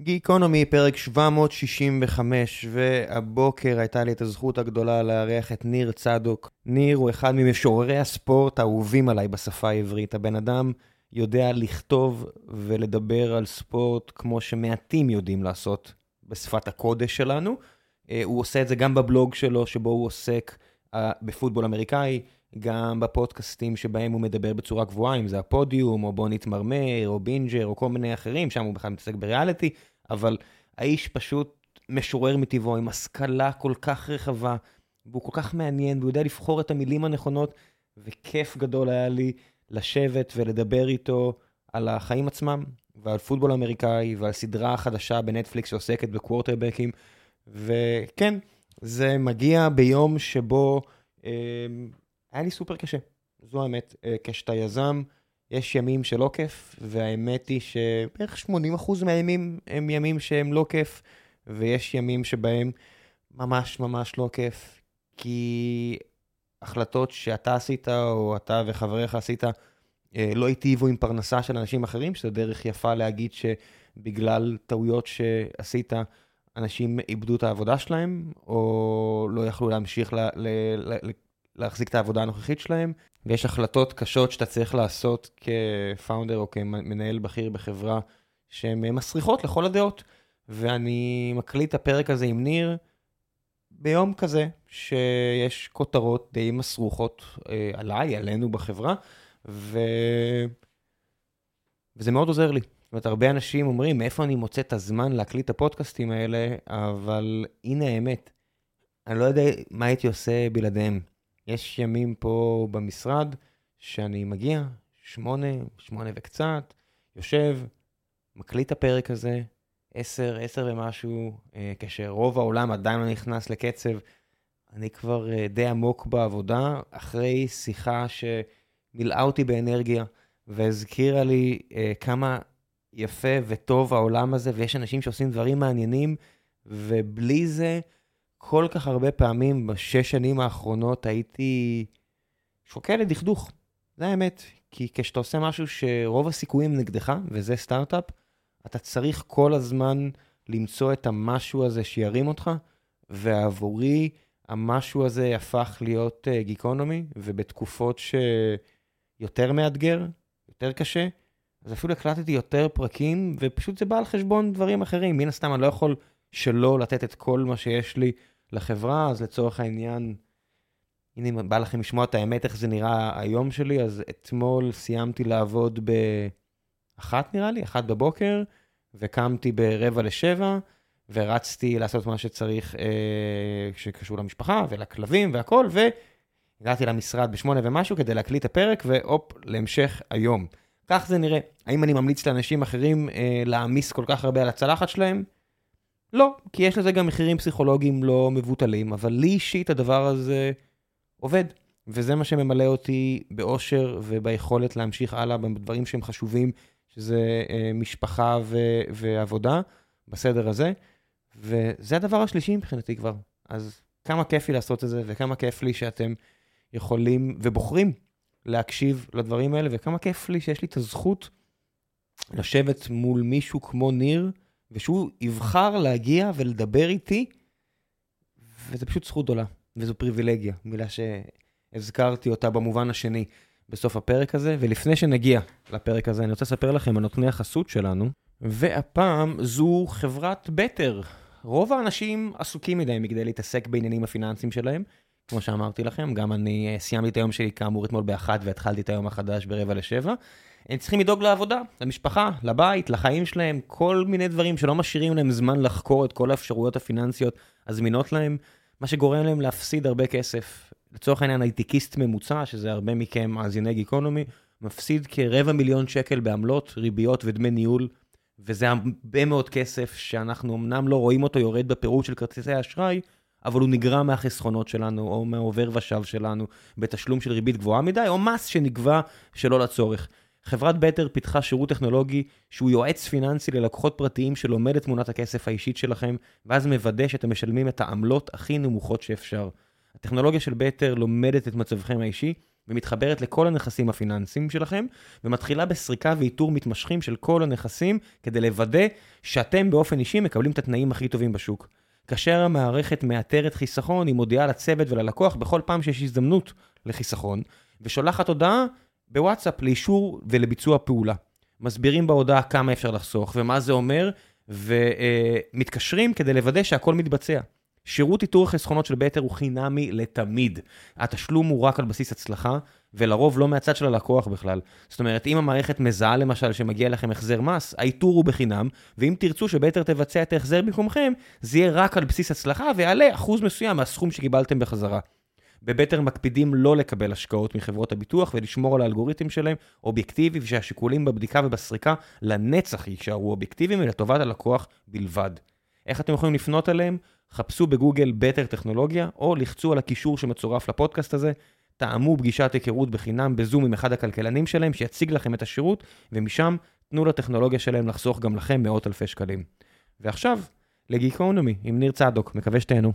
גיקונומי, פרק 765, והבוקר הייתה לי את הזכות הגדולה לארח את ניר צדוק. ניר הוא אחד ממשוררי הספורט האהובים עליי בשפה העברית. הבן אדם יודע לכתוב ולדבר על ספורט כמו שמעטים יודעים לעשות בשפת הקודש שלנו. אה, הוא עושה את זה גם בבלוג שלו, שבו הוא עוסק אה, בפוטבול אמריקאי, גם בפודקאסטים שבהם הוא מדבר בצורה גבוהה, אם זה הפודיום, או בוא נתמרמר, או בינג'ר, או כל מיני אחרים, שם הוא בכלל מתעסק בריאליטי, אבל האיש פשוט משורר מטבעו, עם השכלה כל כך רחבה, והוא כל כך מעניין, והוא יודע לבחור את המילים הנכונות, וכיף גדול היה לי לשבת ולדבר איתו על החיים עצמם, ועל פוטבול אמריקאי, ועל סדרה חדשה בנטפליקס שעוסקת בקוורטרבקים, וכן, זה מגיע ביום שבו... אה, היה לי סופר קשה, זו האמת. אה, כשאתה יזם, יש ימים שלא כיף, והאמת היא שבערך 80% מהימים הם ימים שהם לא כיף, ויש ימים שבהם ממש ממש לא כיף, כי החלטות שאתה עשית, או אתה וחבריך עשית, אה, לא היטיבו עם פרנסה של אנשים אחרים, שזו דרך יפה להגיד שבגלל טעויות שעשית, אנשים איבדו את העבודה שלהם, או לא יכלו להמשיך ל- ל- ל- להחזיק את העבודה הנוכחית שלהם, ויש החלטות קשות שאתה צריך לעשות כפאונדר או כמנהל בכיר בחברה, שהן מסריחות לכל הדעות. ואני מקליט את הפרק הזה עם ניר ביום כזה, שיש כותרות די מסרוכות אה, עליי, עלינו בחברה, ו... וזה מאוד עוזר לי. זאת אומרת, הרבה אנשים אומרים, מאיפה אני מוצא את הזמן להקליט את הפודקאסטים האלה, אבל הנה האמת, אני לא יודע מה הייתי עושה בלעדיהם. יש ימים פה במשרד שאני מגיע, שמונה, שמונה וקצת, יושב, מקליט את הפרק הזה, עשר, עשר ומשהו, אה, כשרוב העולם עדיין לא נכנס לקצב. אני כבר אה, די עמוק בעבודה, אחרי שיחה שמילאה אותי באנרגיה והזכירה לי אה, כמה יפה וטוב העולם הזה, ויש אנשים שעושים דברים מעניינים, ובלי זה, כל כך הרבה פעמים בשש שנים האחרונות הייתי שוקל לדכדוך. זה האמת. כי כשאתה עושה משהו שרוב הסיכויים נגדך, וזה סטארט-אפ, אתה צריך כל הזמן למצוא את המשהו הזה שירים אותך, ועבורי המשהו הזה הפך להיות uh, גיקונומי, ובתקופות שיותר מאתגר, יותר קשה, אז אפילו הקלטתי יותר פרקים, ופשוט זה בא על חשבון דברים אחרים. מן הסתם אני לא יכול שלא לתת את כל מה שיש לי לחברה, אז לצורך העניין, הנה, אם בא לכם לשמוע את האמת, איך זה נראה היום שלי, אז אתמול סיימתי לעבוד באחת נראה לי, אחת בבוקר, וקמתי ברבע לשבע, ורצתי לעשות מה שצריך אה, שקשור למשפחה ולכלבים והכל, והגעתי למשרד בשמונה ומשהו כדי להקליט את הפרק, והופ, להמשך היום. כך זה נראה. האם אני ממליץ לאנשים אחרים אה, להעמיס כל כך הרבה על הצלחת שלהם? לא, כי יש לזה גם מחירים פסיכולוגיים לא מבוטלים, אבל לי אישית הדבר הזה עובד. וזה מה שממלא אותי באושר וביכולת להמשיך הלאה בדברים שהם חשובים, שזה אה, משפחה ו- ועבודה, בסדר הזה. וזה הדבר השלישי מבחינתי כבר. אז כמה כיף לי לעשות את זה, וכמה כיף לי שאתם יכולים ובוחרים להקשיב לדברים האלה, וכמה כיף לי שיש לי את הזכות לשבת מול מישהו כמו ניר, ושהוא יבחר להגיע ולדבר איתי, וזה פשוט זכות גדולה, וזו פריבילגיה, מילה שהזכרתי אותה במובן השני בסוף הפרק הזה. ולפני שנגיע לפרק הזה, אני רוצה לספר לכם על נותני החסות שלנו, והפעם זו חברת בטר. רוב האנשים עסוקים מדי מכדי להתעסק בעניינים הפיננסיים שלהם. כמו שאמרתי לכם, גם אני אה, סיימתי את היום שלי כאמור אתמול באחת והתחלתי את היום החדש ברבע לשבע. הם צריכים לדאוג לעבודה, למשפחה, לבית, לחיים שלהם, כל מיני דברים שלא משאירים להם זמן לחקור את כל האפשרויות הפיננסיות הזמינות להם, מה שגורם להם להפסיד הרבה כסף. לצורך העניין, הייטיקיסט ממוצע, שזה הרבה מכם מאזיני גיקונומי, מפסיד כרבע מיליון שקל בעמלות, ריביות ודמי ניהול, וזה הרבה מאוד כסף שאנחנו אמנם לא רואים אותו יורד בפירוט של כרטיסי האשראי, אבל הוא נגרע מהחסכונות שלנו, או מהעובר ושב שלנו, בתשלום של ריבית גבוהה מדי, או מס שנגבה שלא לצורך. חברת בטר פיתחה שירות טכנולוגי שהוא יועץ פיננסי ללקוחות פרטיים שלומד את תמונת הכסף האישית שלכם, ואז מוודא שאתם משלמים את העמלות הכי נמוכות שאפשר. הטכנולוגיה של בטר לומדת את מצבכם האישי, ומתחברת לכל הנכסים הפיננסיים שלכם, ומתחילה בסריקה ואיתור מתמשכים של כל הנכסים, כדי לוודא שאתם באופן אישי מקבלים את התנאים הכי טובים בשוק. כאשר המערכת מאתרת חיסכון, היא מודיעה לצוות וללקוח בכל פעם שיש הזדמנות לחיסכון, ושולחת הודעה בוואטסאפ לאישור ולביצוע פעולה. מסבירים בהודעה כמה אפשר לחסוך ומה זה אומר, ומתקשרים כדי לוודא שהכל מתבצע. שירות איתור החסכונות של בטר הוא חינמי לתמיד. התשלום הוא רק על בסיס הצלחה, ולרוב לא מהצד של הלקוח בכלל. זאת אומרת, אם המערכת מזהה למשל שמגיע לכם החזר מס, האיתור הוא בחינם, ואם תרצו שבטר תבצע את ההחזר במקומכם, זה יהיה רק על בסיס הצלחה ויעלה אחוז מסוים מהסכום שקיבלתם בחזרה. בבטר מקפידים לא לקבל השקעות מחברות הביטוח ולשמור על האלגוריתם שלהם אובייקטיבי, ושהשיקולים בבדיקה ובסריקה לנצח יישארו אובייקטיביים ולטובת הלקוח בלבד. איך אתם יכולים לפנות אליהם? חפשו בגוגל בטר טכנולוגיה, או לחצו על הקישור שמצורף לפודקאסט הזה, טעמו פגישת היכרות בחינם בזום עם אחד הכלכלנים שלהם, שיציג לכם את השירות, ומשם תנו לטכנולוגיה שלהם לחסוך גם לכם מאות אלפי שקלים. ועכשיו, לגיקונומי עם ניר צדוק, מקווה שתהנו.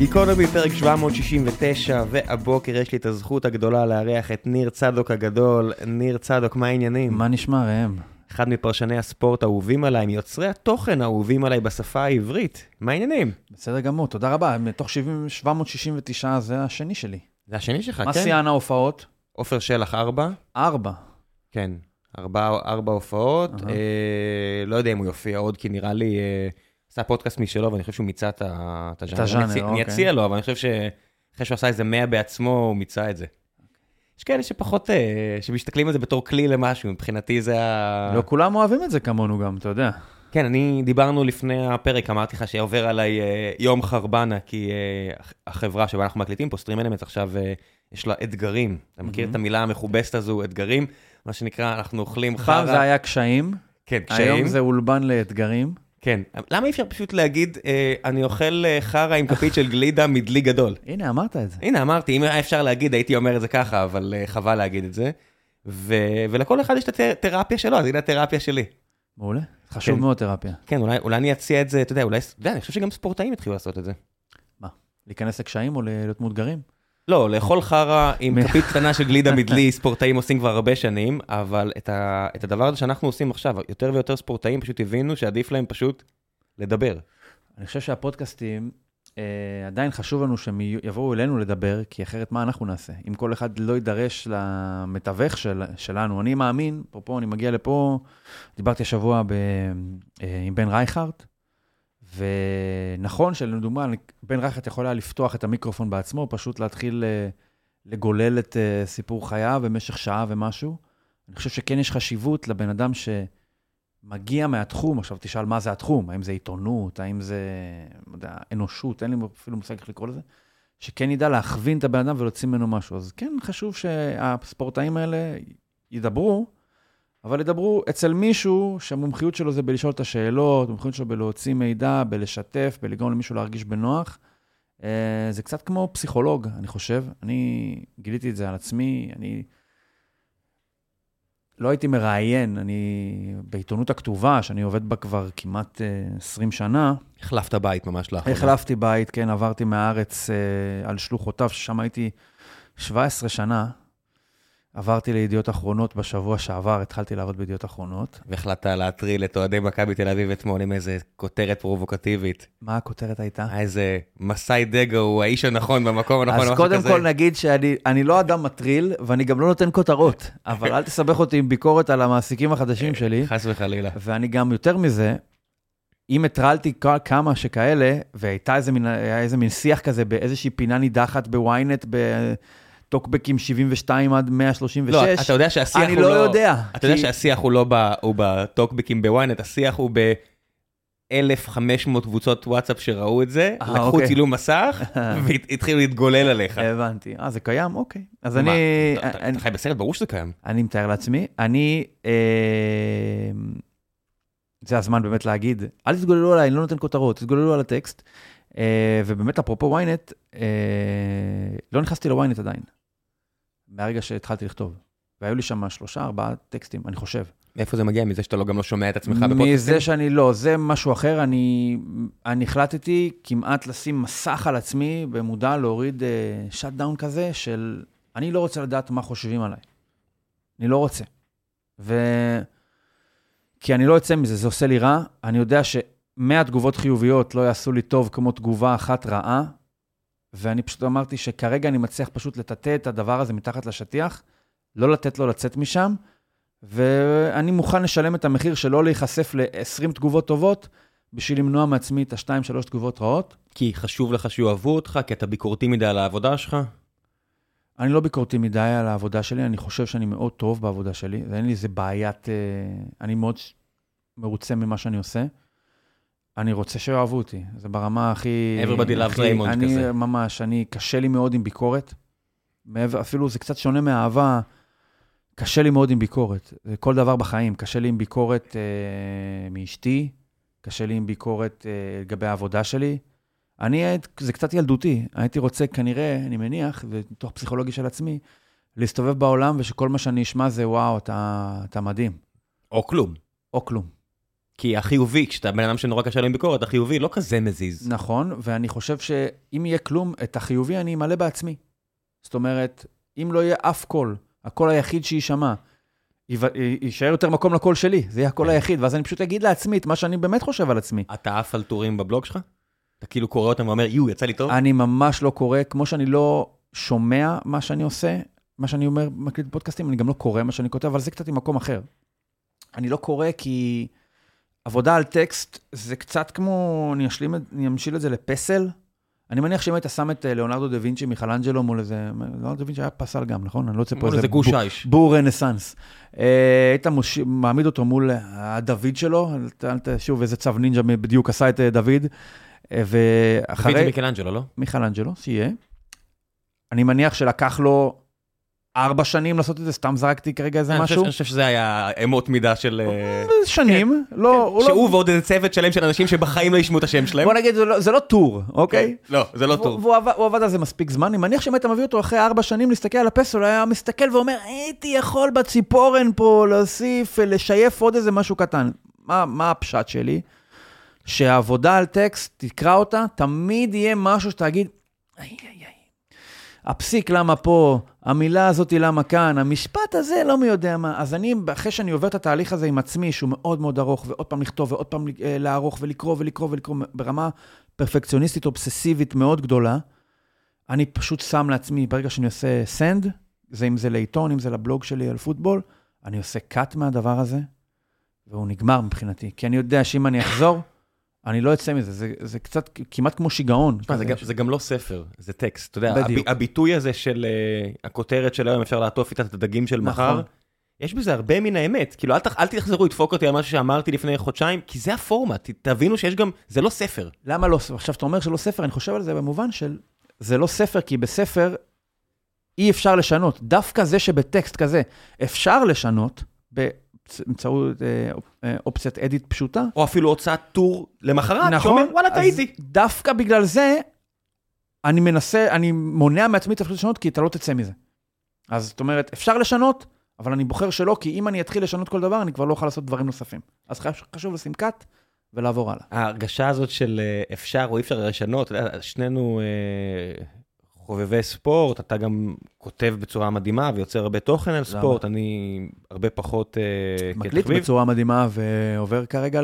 גיקונומי פרק 769, והבוקר יש לי את הזכות הגדולה לארח את ניר צדוק הגדול. ניר צדוק, מה העניינים? מה נשמע, ראם? אחד מפרשני הספורט האהובים עליי, מיוצרי התוכן האהובים עליי בשפה העברית. מה העניינים? בסדר גמור, תודה רבה. מתוך 70, 769 זה השני שלי. זה השני שלך, מה כן? שיאן ההופעות? עופר שלח, ארבע? ארבע. כן, ארבע, ארבע הופעות. אה, לא יודע אם הוא יופיע עוד, כי נראה לי... אה, עשה פודקאסט משלו, ואני חושב שהוא מיצה את ה- את הז'אנר. הז'אנר, אני אציע- אוקיי. לו, אבל אני חושב שאחרי שהוא עשה איזה 100 בעצמו, הוא מיצה את זה. יש כאלה שפחות, אה, שמסתכלים על זה בתור כלי למשהו, מבחינתי זה ה... לא כולם אוהבים את זה כמונו גם, אתה יודע. כן, אני, דיברנו לפני הפרק, אמרתי לך שעובר עליי אה, יום חרבנה, כי אה, הח- החברה שבה אנחנו מקליטים פה, סטרים אלמנט, עכשיו יש לה אתגרים. אתה מכיר. את המילה המכובסת הזו, אתגרים? מה שנקרא, אנחנו אוכלים פעם חרא. זה היה קשיים, כן, קשיים. היום זה אולבן לאתגרים. כן. למה אי אפשר פשוט להגיד, אה, אני אוכל אה, חרא עם כפית של גלידה מדלי גדול? הנה, אמרת את זה. הנה, אמרתי, אם היה אפשר להגיד, הייתי אומר את זה ככה, אבל אה, חבל להגיד את זה. ולכל אחד יש את התרפיה שלו, אז הנה התרפיה שלי. מעולה. חשוב כן. מאוד תרפיה. כן, אולי, אני אציע את זה, אתה יודע, אולי, אני חושב שגם ספורטאים התחילו לעשות את זה. להיכנס לקשיים או להיות מאותגרים? לא, לאכול חרא עם כפית קטנה של גלידה מדלי, ספורטאים עושים כבר הרבה שנים, אבל את, ה, את הדבר הזה שאנחנו עושים עכשיו, יותר ויותר ספורטאים פשוט הבינו שעדיף להם פשוט לדבר. אני חושב שהפודקאסטים, אה, עדיין חשוב לנו שהם יבואו אלינו לדבר, כי אחרת מה אנחנו נעשה? אם כל אחד לא יידרש למתווך של, שלנו, אני מאמין, אפרופו, אני מגיע לפה, דיברתי השבוע ב, אה, עם בן רייכרט, ונכון שלדוגמה, בן רייכרט יכול היה לפתוח את המיקרופון בעצמו, פשוט להתחיל אה, לגולל את אה, סיפור חייו במשך שעה ומשהו. אני חושב שכן יש חשיבות לבן אדם ש... מגיע מהתחום, עכשיו תשאל מה זה התחום, האם זה עיתונות, האם זה, לא יודע, אנושות, אין לי אפילו מושג איך לקרוא לזה, שכן ידע להכווין את הבן אדם ולהוציא ממנו משהו. אז כן, חשוב שהספורטאים האלה ידברו, אבל ידברו אצל מישהו שהמומחיות שלו זה בלשאול את השאלות, המומחיות שלו בלהוציא מידע, בלשתף, בלגרום למישהו להרגיש בנוח. אה, זה קצת כמו פסיכולוג, אני חושב. אני גיליתי את זה על עצמי, אני... לא הייתי מראיין, אני בעיתונות הכתובה, שאני עובד בה כבר כמעט אה, 20 שנה, החלפת בית ממש לאחרונה. החלפתי בית, כן, עברתי מהארץ אה, על שלוחותיו, ששם הייתי 17 שנה. עברתי לידיעות אחרונות בשבוע שעבר, התחלתי לעבוד בידיעות אחרונות. והחלטת להטריל את אוהדי מכבי תל אביב אתמול עם איזה כותרת פרובוקטיבית. מה הכותרת הייתה? היה איזה מסאי דגו הוא האיש הנכון במקום הנכון, אז קודם כזה. כל נגיד שאני אני לא אדם מטריל, ואני גם לא נותן כותרות, אבל אל תסבך אותי עם ביקורת על המעסיקים החדשים שלי. חס וחלילה. ואני גם יותר מזה, אם הטרלתי כמה שכאלה, והייתה איזה מין, איזה מין שיח כזה באיזושהי פינה נידחת בוויינט, בטוקבקים 72 עד 136, לא, אתה יודע שהשיח אני הוא לא לא... יודע. אתה יודע כי- שהשיח הוא לא ב- הוא בטוקבקים בוויינט, השיח הוא ב-1500 קבוצות וואטסאפ שראו את זה, אה, לקחו אוקיי. צילום מסך והתחילו להתגולל עליך. הבנתי. אה, זה קיים? אוקיי. אז מה, אני... אתה- אני- אתה חי בסרט? ברור שזה קיים. אני מתאר לעצמי. אני... אה, זה הזמן באמת להגיד, אל תתגוללו עליי, אני לא נותן כותרות, תתגוללו על הטקסט. אה, ובאמת, אפרופו ynet, אה, לא נכנסתי ל-ynet עדיין, מהרגע שהתחלתי לכתוב. והיו לי שם שלושה, ארבעה טקסטים, אני חושב. מאיפה זה מגיע? מזה שאתה לא, גם לא שומע את עצמך בפודקאסטים? מזה שאני לא, זה משהו אחר. אני, אני החלטתי כמעט לשים מסך על עצמי, במודע להוריד שאט uh, דאון כזה, של אני לא רוצה לדעת מה חושבים עליי. אני לא רוצה. ו... כי אני לא יוצא מזה, זה עושה לי רע. אני יודע ש-100 תגובות חיוביות לא יעשו לי טוב כמו תגובה אחת רעה, ואני פשוט אמרתי שכרגע אני מצליח פשוט לטאטא את הדבר הזה מתחת לשטיח, לא לתת לו לצאת משם, ואני מוכן לשלם את המחיר של לא להיחשף ל-20 תגובות טובות, בשביל למנוע מעצמי את ה-2-3 תגובות רעות. כי חשוב לך שיאהבו אותך, כי אתה ביקורתי מדי על העבודה שלך? אני לא ביקורתי מדי על העבודה שלי, אני חושב שאני מאוד טוב בעבודה שלי, ואין לי איזה בעיית... אה, אני מאוד מרוצה ממה שאני עושה. אני רוצה שיאהבו אותי, זה ברמה הכי... Everybody loves Raymond כזה. אני ממש, אני, קשה לי מאוד עם ביקורת. מעבר, אפילו זה קצת שונה מאהבה. קשה לי מאוד עם ביקורת. זה כל דבר בחיים. קשה לי עם ביקורת אה, מאשתי, קשה לי עם ביקורת אה, לגבי העבודה שלי. אני, זה קצת ילדותי. הייתי רוצה, כנראה, אני מניח, ומתוך פסיכולוגיה של עצמי, להסתובב בעולם ושכל מה שאני אשמע זה, וואו, אתה, אתה מדהים. או כלום. או כלום. כי החיובי, כשאתה בן אדם שנורא קשה לו עם ביקורת, החיובי לא כזה מזיז. נכון, ואני חושב שאם יהיה כלום, את החיובי אני אמלא בעצמי. זאת אומרת, אם לא יהיה אף קול, הקול היחיד שיישמע, יישאר יותר מקום לקול שלי, זה יהיה הקול כן. היחיד, ואז אני פשוט אגיד לעצמי את מה שאני באמת חושב על עצמי. אתה עף על טורים בבלוג שלך? אתה כאילו קורא אותם ואומר, יו, יצא לי טוב? אני ממש לא קורא, כמו שאני לא שומע מה שאני עושה, מה שאני אומר, מקליט בפודקאסטים, אני גם לא קורא מה שאני כותב, אבל זה קצת ממקום אחר. אני לא קורא כי עבודה על טקסט זה קצת כמו, אני, אשלים, אני אמשיל את זה לפסל. אני מניח שאם היית שם את אה, ליאונרדו דה וינצ'י, מיכלנג'לו מול איזה, ליאונרדו דה וינצ'י היה פסל גם, נכון? אני לא רוצה פה איזה גוש איש. בור רנסאנס. אה, היית מוש... מעמיד אותו מול הדוד שלו, שוב, איזה צו נינג'ה בדיוק עשה את אה, דוד. ואחרי... דוד זה מיכלנג'לו, לא? מיכלנג'לו, שיהיה. אני מניח שלקח לו ארבע שנים לעשות את זה, סתם זרקתי כרגע איזה משהו. אני חושב שזה היה אמות מידה של... אה, שנים, כן, לא... כן. שהוא ועוד איזה צוות שלם של אנשים שבחיים לא ישמעו את השם שלהם. בוא נגיד, זה לא טור, אוקיי? כן. לא, זה לא טור. והוא עבד על זה מספיק זמן, אני מניח שאם היית מביא אותו אחרי ארבע שנים להסתכל על הפסל, הוא היה מסתכל ואומר, הייתי יכול בציפורן פה להוסיף, לשייף עוד איזה משהו קטן. מה הפשט שלי? שהעבודה על טקסט, תקרא אותה, תמיד יהיה משהו שתגיד, איי, איי, איי. הפסיק למה פה, המילה הזאת למה כאן, המשפט הזה לא מי יודע מה. אז אני, אחרי שאני עובר את התהליך הזה עם עצמי, שהוא מאוד מאוד ארוך, ועוד פעם לכתוב, ועוד פעם אה, לערוך, ולקרוא, ולקרוא, ולקרוא, ברמה פרפקציוניסטית, אובססיבית מאוד גדולה, אני פשוט שם לעצמי, ברגע שאני עושה send, זה אם זה לעיתון, אם זה לבלוג שלי על פוטבול, אני עושה cut מהדבר הזה, והוא נגמר מבחינתי. כי אני יודע שאם אני אחזור, אני לא אצא מזה, זה, זה קצת כמעט כמו שיגעון. זה, גם, זה גם לא ספר, זה טקסט. אתה יודע, הב, הביטוי הזה של uh, הכותרת של היום, אפשר לעטוף איתה את הדגים של נכון. מחר, יש בזה הרבה מן האמת. כאילו, אל, אל תחזרו לדפוק אותי על משהו שאמרתי לפני חודשיים, כי זה הפורמט, תבינו שיש גם, זה לא ספר. למה לא, עכשיו אתה אומר שלא ספר, אני חושב על זה במובן של, זה לא ספר, כי בספר אי אפשר לשנות. דווקא זה שבטקסט כזה אפשר לשנות, באמצעות אה, אה, אופציית אדיט פשוטה. או אפילו הוצאת טור למחרת, נכון, שאומר, וואלה, טעיתי. דווקא בגלל זה, אני מנסה, אני מונע מעצמי את לשנות, כי אתה לא תצא מזה. אז זאת אומרת, אפשר לשנות, אבל אני בוחר שלא, כי אם אני אתחיל לשנות כל דבר, אני כבר לא אוכל לעשות דברים נוספים. אז חשוב לשים קאט ולעבור הלאה. ההרגשה הזאת של אה, אפשר או אי אפשר לשנות, שנינו חובבי ספורט, אתה גם כותב בצורה מדהימה ויוצר הרבה תוכן על ספורט, אני הרבה פחות uh, מקליט בצורה מדהימה ועובר כרגע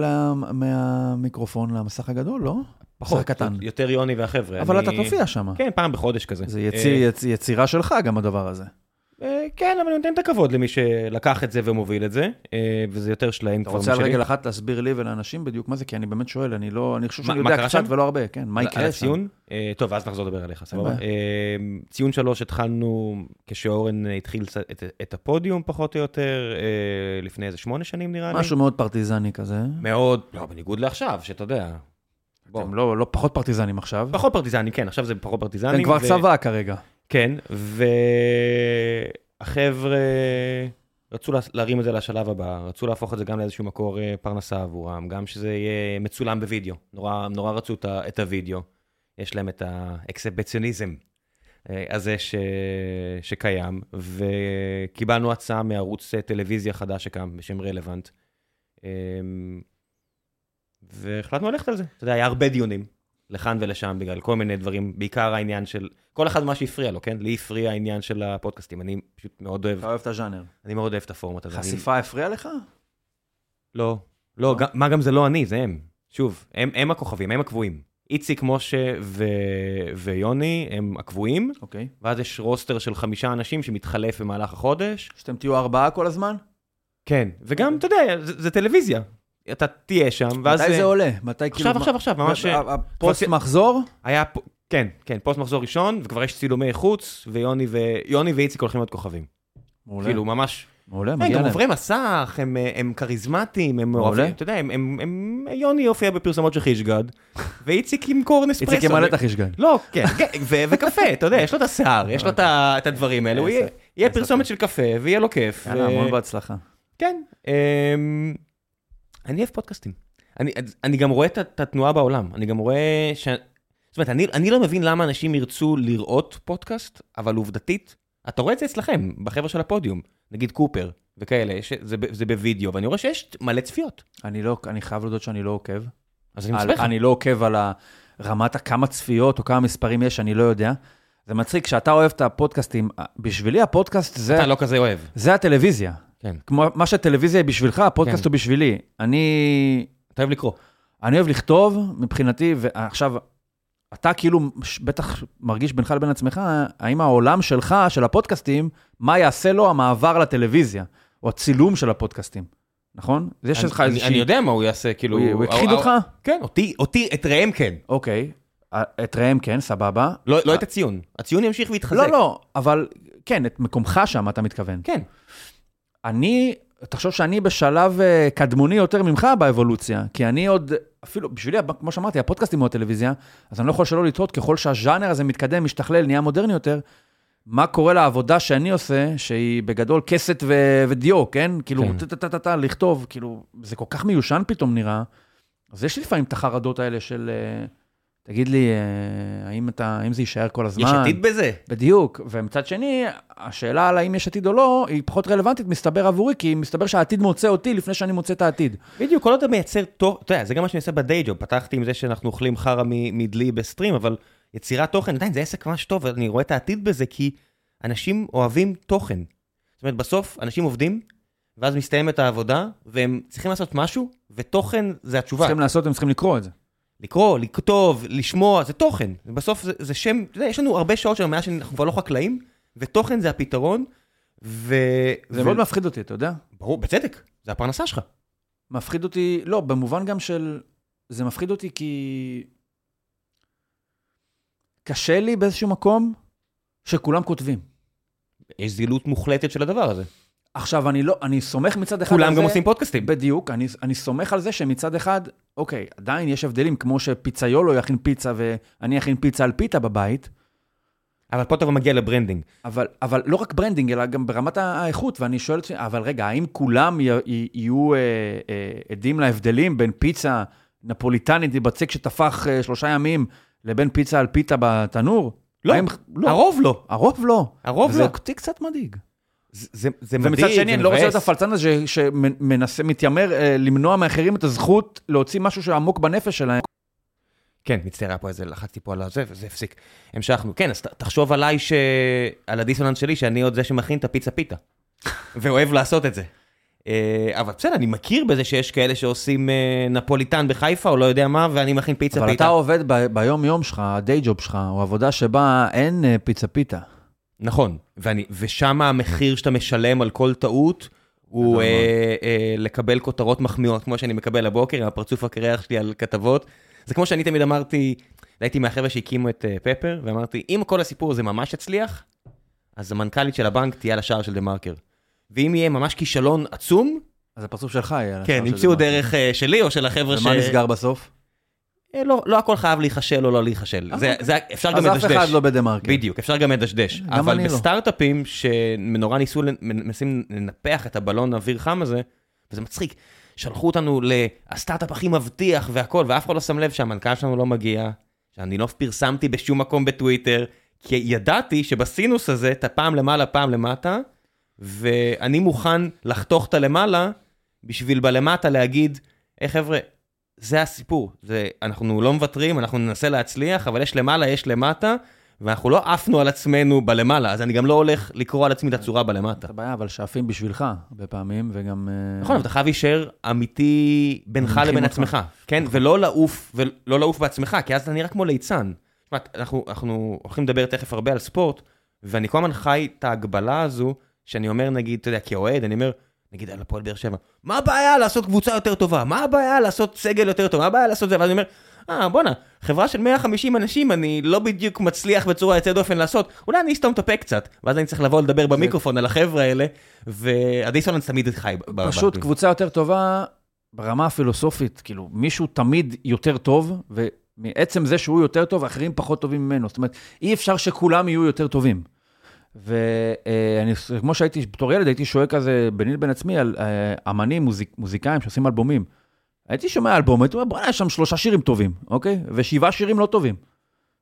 מהמיקרופון למסך הגדול, לא? פחות, קטן. יותר יוני והחבר'ה. אבל אני... אתה תופיע שם. כן, פעם בחודש כזה. זה יציר, uh, יצ... יצירה שלך גם הדבר הזה. אה, כן, אבל אני נותן את הכבוד למי שלקח את זה ומוביל את זה, אה, וזה יותר שלהם כבר משלי. אתה רוצה על רגל אחת להסביר לי ולאנשים בדיוק מה זה? כי אני באמת שואל, אני לא, אני חושב שאני יודע קצת ולא הרבה, כן, מה יקרה שם? הציון? אה, טוב, אז נחזור לדבר עליך, סבבה. ציון שלוש התחלנו כשאורן התחיל את הפודיום פחות או יותר, לפני איזה שמונה שנים נראה לי. משהו מאוד פרטיזני כזה. מאוד, לא, בניגוד לעכשיו, שאתה יודע. אתם לא, לא פחות פרטיזנים עכשיו. פחות פרטיזני, כן, עכשיו זה פחות פרטיזני. אתם כבר צבא כרגע. כן, והחבר'ה רצו להרים את זה לשלב הבא, רצו להפוך את זה גם לאיזשהו מקור אה, פרנסה עבורם, גם שזה יהיה מצולם בווידאו, נורא, נורא רצו את הווידאו, יש להם את האקסבציוניזם. אה, הזה ש... שקיים, וקיבלנו הצעה מערוץ אה, טלוויזיה חדש שקם בשם רלוונט. והחלטנו ללכת על זה. אתה יודע, היה הרבה דיונים, לכאן ולשם, בגלל כל מיני דברים, בעיקר העניין של, כל אחד מה שהפריע לו, כן? לי הפריע העניין של הפודקאסטים, אני פשוט מאוד אוהב, אתה אוהב את הז'אנר. אני מאוד אוהב את הפורמט הזה. אני- חשיפה הפריע לך? לא, לא, גם- מה גם זה לא אני, זה הם. שוב, הם, הם הכוכבים, הם הקבועים. איציק, משה ו... ויוני הם הקבועים, אוקיי. ואז יש roster של חמישה אנשים שמתחלף במהלך החודש. שאתם תהיו ארבעה כל הזמן? כן, וגם, אתה יודע, זה, זה טלוויזיה. אתה תהיה שם, ואז... מתי זה עולה? מתי כאילו... עכשיו, עכשיו, עכשיו, ממש... הפוסט מחזור? היה, כן, כן, פוסט מחזור ראשון, וכבר יש צילומי חוץ, ויוני ו... יוני ואיציק הולכים להיות כוכבים. מעולה. כאילו, ממש... מעולה, הם מגיע גם להם. עוברי מסך, הם, הם כריזמטיים, הם מעולה. אוהבים, אתה יודע, הם, הם, הם, יוני יופיע בפרסומות של חישגד, ואיציק ימכור נספרסו. איציק ימלא את החישגן. לא, כן, כן, ו- וקפה, אתה יודע, יש לו את השיער, יש לו את את הדברים האלה, הוא יהיה- פרסומת של קפה, ויהיה לו כיף. יאללה, המון בהצלחה. כן, אמ, אני אוהב פודקאסטים. אני, אני גם רואה את, התנועה בעולם, אני גם רואה ש... זאת אומרת, אני, אני לא מבין למה אנשים ירצו לראות פודקאסט, אבל עובדתית, אתה רואה את זה אצלכם, בחבר'ה של הפודיום, נגיד קופר וכאלה, יש, זה, זה בווידאו, ואני רואה שיש מלא צפיות. אני לא, אני חייב להודות שאני לא עוקב. אז אני מספר לך. אני לא עוקב על רמת הכמה צפיות או כמה מספרים יש, אני לא יודע. זה מצחיק, כשאתה אוהב את הפודקאסטים, בשבילי הפודקאסט זה, אתה לא כזה אוהב. זה הטלוויזיה. כן. כמו מה שהטלוויזיה היא בשבילך, הפודקאסט כן. הוא בשבילי. אני, אתה אוהב לקרוא. אני אוהב לכתוב, מבחינתי, ועכשיו, אתה כאילו בטח מרגיש בינך לבין עצמך, האם העולם שלך, של הפודקאסטים, מה יעשה לו המעבר לטלוויזיה, או הצילום של הפודקאסטים, נכון? יש לך אני, איזושהי... אני יודע מה הוא יעשה, כאילו... הוא הכחיד אה, אותך? כן, אותי, אותי, את ראם כן. אוקיי. את ראם כן, סבבה. לא, לא את הציון. הציון ימשיך ויתחזק. לא, לא, אבל כן, את מקומך שם, אתה מתכוון. כן. אני, תחשוב שאני בשלב אה, קדמוני יותר ממך באבולוציה, כי אני עוד, אפילו, בשבילי, כמו שאמרתי, הפודקאסטים הוא הטלוויזיה, אז אני לא יכול שלא לתהות, ככל שהז'אנר הזה מתקדם, משתכלל, נהיה מודרני יותר, מה קורה לעבודה שאני עושה, שהיא בגדול כסת ו- ודיו, כן? כאילו, כן. טה-טה-טה, לכתוב, כאילו, זה כל כך מיושן פתאום נראה. אז יש לי לפעמים את החרדות האלה של, אה, תגיד לי, אה, האם, אתה, האם זה יישאר כל הזמן? יש עתיד בזה. בדיוק, ומצד שני, השאלה על האם יש עתיד או לא, היא פחות רלוונטית, מסתבר עבורי, כי מסתבר שהעתיד מוצא אותי לפני שאני מוצא את העתיד. בדיוק, כל עוד אתה מייצר תוכן, אתה יודע, זה גם מה שאני עושה בדיי ג'וב, פתחתי עם זה שאנחנו אוכלים חרא מדלי בסטרים, אבל יצירת תוכן, עדיין זה עסק ממש טוב, ואני רואה את העתיד בזה, כי אנשים אוהבים תוכן. זאת אומרת, בסוף אנשים עובדים, ואז מסתיימת העבודה, והם צריכים לעשות משהו, ותוכן זה התשובה. צריכים לעשות, הם צריכים לקרוא את זה. לקרוא, לכתוב, לשמוע, זה תוכן. בסוף זה, זה שם, אתה יודע, יש לנו הרבה שעות של מאז שאנחנו כבר לא חקלאים, ותוכן זה הפתרון, ו... זה ו... מאוד מפחיד אותי, אתה יודע? ברור, בצדק, זה הפרנסה שלך. מפחיד אותי, לא, במובן גם של... זה מפחיד אותי כי... קשה לי באיזשהו מקום שכולם כותבים. יש זילות מוחלטת של הדבר הזה. עכשיו, אני לא, אני סומך מצד אחד על כולם זה... גם עושים פודקאסטים. בדיוק, אני, אני סומך על זה שמצד אחד, אוקיי, עדיין יש הבדלים, כמו שפיצאיולו יכין פיצה ואני אכין פיצה על פיתה בבית, אבל פה אתה מגיע ל branding. אבל, אבל לא רק branding, אלא גם ברמת האיכות, ואני שואל את עצמי, אבל רגע, האם כולם י, י, יהיו אה, אה, עדים להבדלים בין פיצה נפוליטנית עם בצק שטפח אה, שלושה ימים, לבין פיצה על פיתה בתנור? לא, האם, לא. הרוב לא. הרוב לא. הרוב לא. אותי קצת מדאיג. זה, זה, זה מדאיג, ומצד שני, אני לא רוצה להיות מבאס. הפלצן הזה שמנסה, מתיימר אה, למנוע מאחרים את הזכות להוציא משהו שעמוק בנפש שלהם. כן, מצטער, היה פה איזה, לחצתי פה על הזה, וזה הפסיק. המשכנו. כן, אז תחשוב עליי, ש... על הדיסוננס שלי, שאני עוד זה שמכין את הפיצה פיתה. ואוהב לעשות את זה. אה, אבל בסדר, אני מכיר בזה שיש כאלה שעושים אה, נפוליטן בחיפה, או לא יודע מה, ואני מכין פיצה אבל פיתה. אתה עובד ביום-יום שלך, הדיי ג'וב שלך, או עבודה שבה אין אה, פיצה פיתה. נכון, ואני, ושם המחיר שאתה משלם על כל טעות, הוא אה, אה, לקבל כותרות מחמיאות, כמו שאני מקבל הבוקר, עם הפרצוף הקרח שלי על כתבות. זה כמו שאני תמיד אמרתי, הייתי מהחבר'ה שהקימו את אה, פפר, ואמרתי, אם כל הסיפור הזה ממש יצליח, אז המנכ"לית של הבנק תהיה על השער של דה מרקר. ואם יהיה ממש כישלון עצום, אז הפרצוף שלך יהיה. על כן, השער של ימצאו זה. דרך אה, שלי או של החבר'ה ש... ומה נסגר בסוף? אה, לא, לא הכל חייב להיכשל או לא להיכשל. זה, זה, אפשר גם אז אף לדשדש. אחד לא בדה מרקר. בדיוק, אפשר גם לדשדש. אבל לא. בסטארט-אפים שנורא ניסו, מנסים לנפח את הבלון האוויר חם הזה, וזה מצחיק, שלחו אותנו לסטארט-אפ הכי מבטיח והכל, ואף אחד לא שם לב שהמנכ"ל שלנו לא מגיע, שאני לא פרסמתי בשום מקום בטוויטר, כי ידעתי שבסינוס הזה אתה פעם למעלה, פעם למטה, ואני מוכן לחתוך את הלמעלה בשביל בלמטה להגיד, היי חבר'ה, זה הסיפור, זה, אנחנו לא מוותרים, אנחנו ננסה להצליח, אבל יש למעלה, יש למטה, ואנחנו לא עפנו על עצמנו בלמעלה, אז אני גם לא הולך לקרוא על עצמי את הצורה בלמטה. זה בעיה, אבל שעפים בשבילך הרבה פעמים, וגם... אה, נכון, אבל אתה חייב להישאר אמיתי בינך לבין. עצמך, כן? ולא לעוף, ולא לעוף בעצמך, כי אז אתה נראה כמו ליצן. תשמע, אנחנו, אנחנו הולכים לדבר תכף הרבה על ספורט, ואני כל הזמן חי את ההגבלה הזו, שאני אומר, נגיד, אתה יודע, כאוהד, אני אומר, נגיד על הפועל באר שבע, מה הבעיה לעשות קבוצה יותר טובה? מה הבעיה לעשות סגל יותר טוב? מה הבעיה לעשות זה? ואז אני אומר, אה, בואנה, חברה של 150 אנשים, אני לא בדיוק מצליח בצורה יוצאת דופן לעשות, אולי אני אסתום את הפה קצת, ואז אני צריך לבוא לדבר במיקרופון על החבר'ה האלה, והדיסוננס תמיד חי. פשוט קבוצה יותר טובה ברמה הפילוסופית, כאילו, מישהו תמיד יותר טוב, ומעצם זה שהוא יותר טוב, אחרים פחות טובים ממנו. זאת אומרת, אי אפשר שכולם יהיו יותר טובים. ואני, כמו שהייתי, בתור ילד, הייתי שואל כזה ביני לבין עצמי על אה, אמנים, מוזיק, מוזיקאים שעושים אלבומים. הייתי שומע אלבום, הייתי אומר, בוא'נה, יש שם שלושה שירים טובים, אוקיי? ושבעה שירים לא טובים.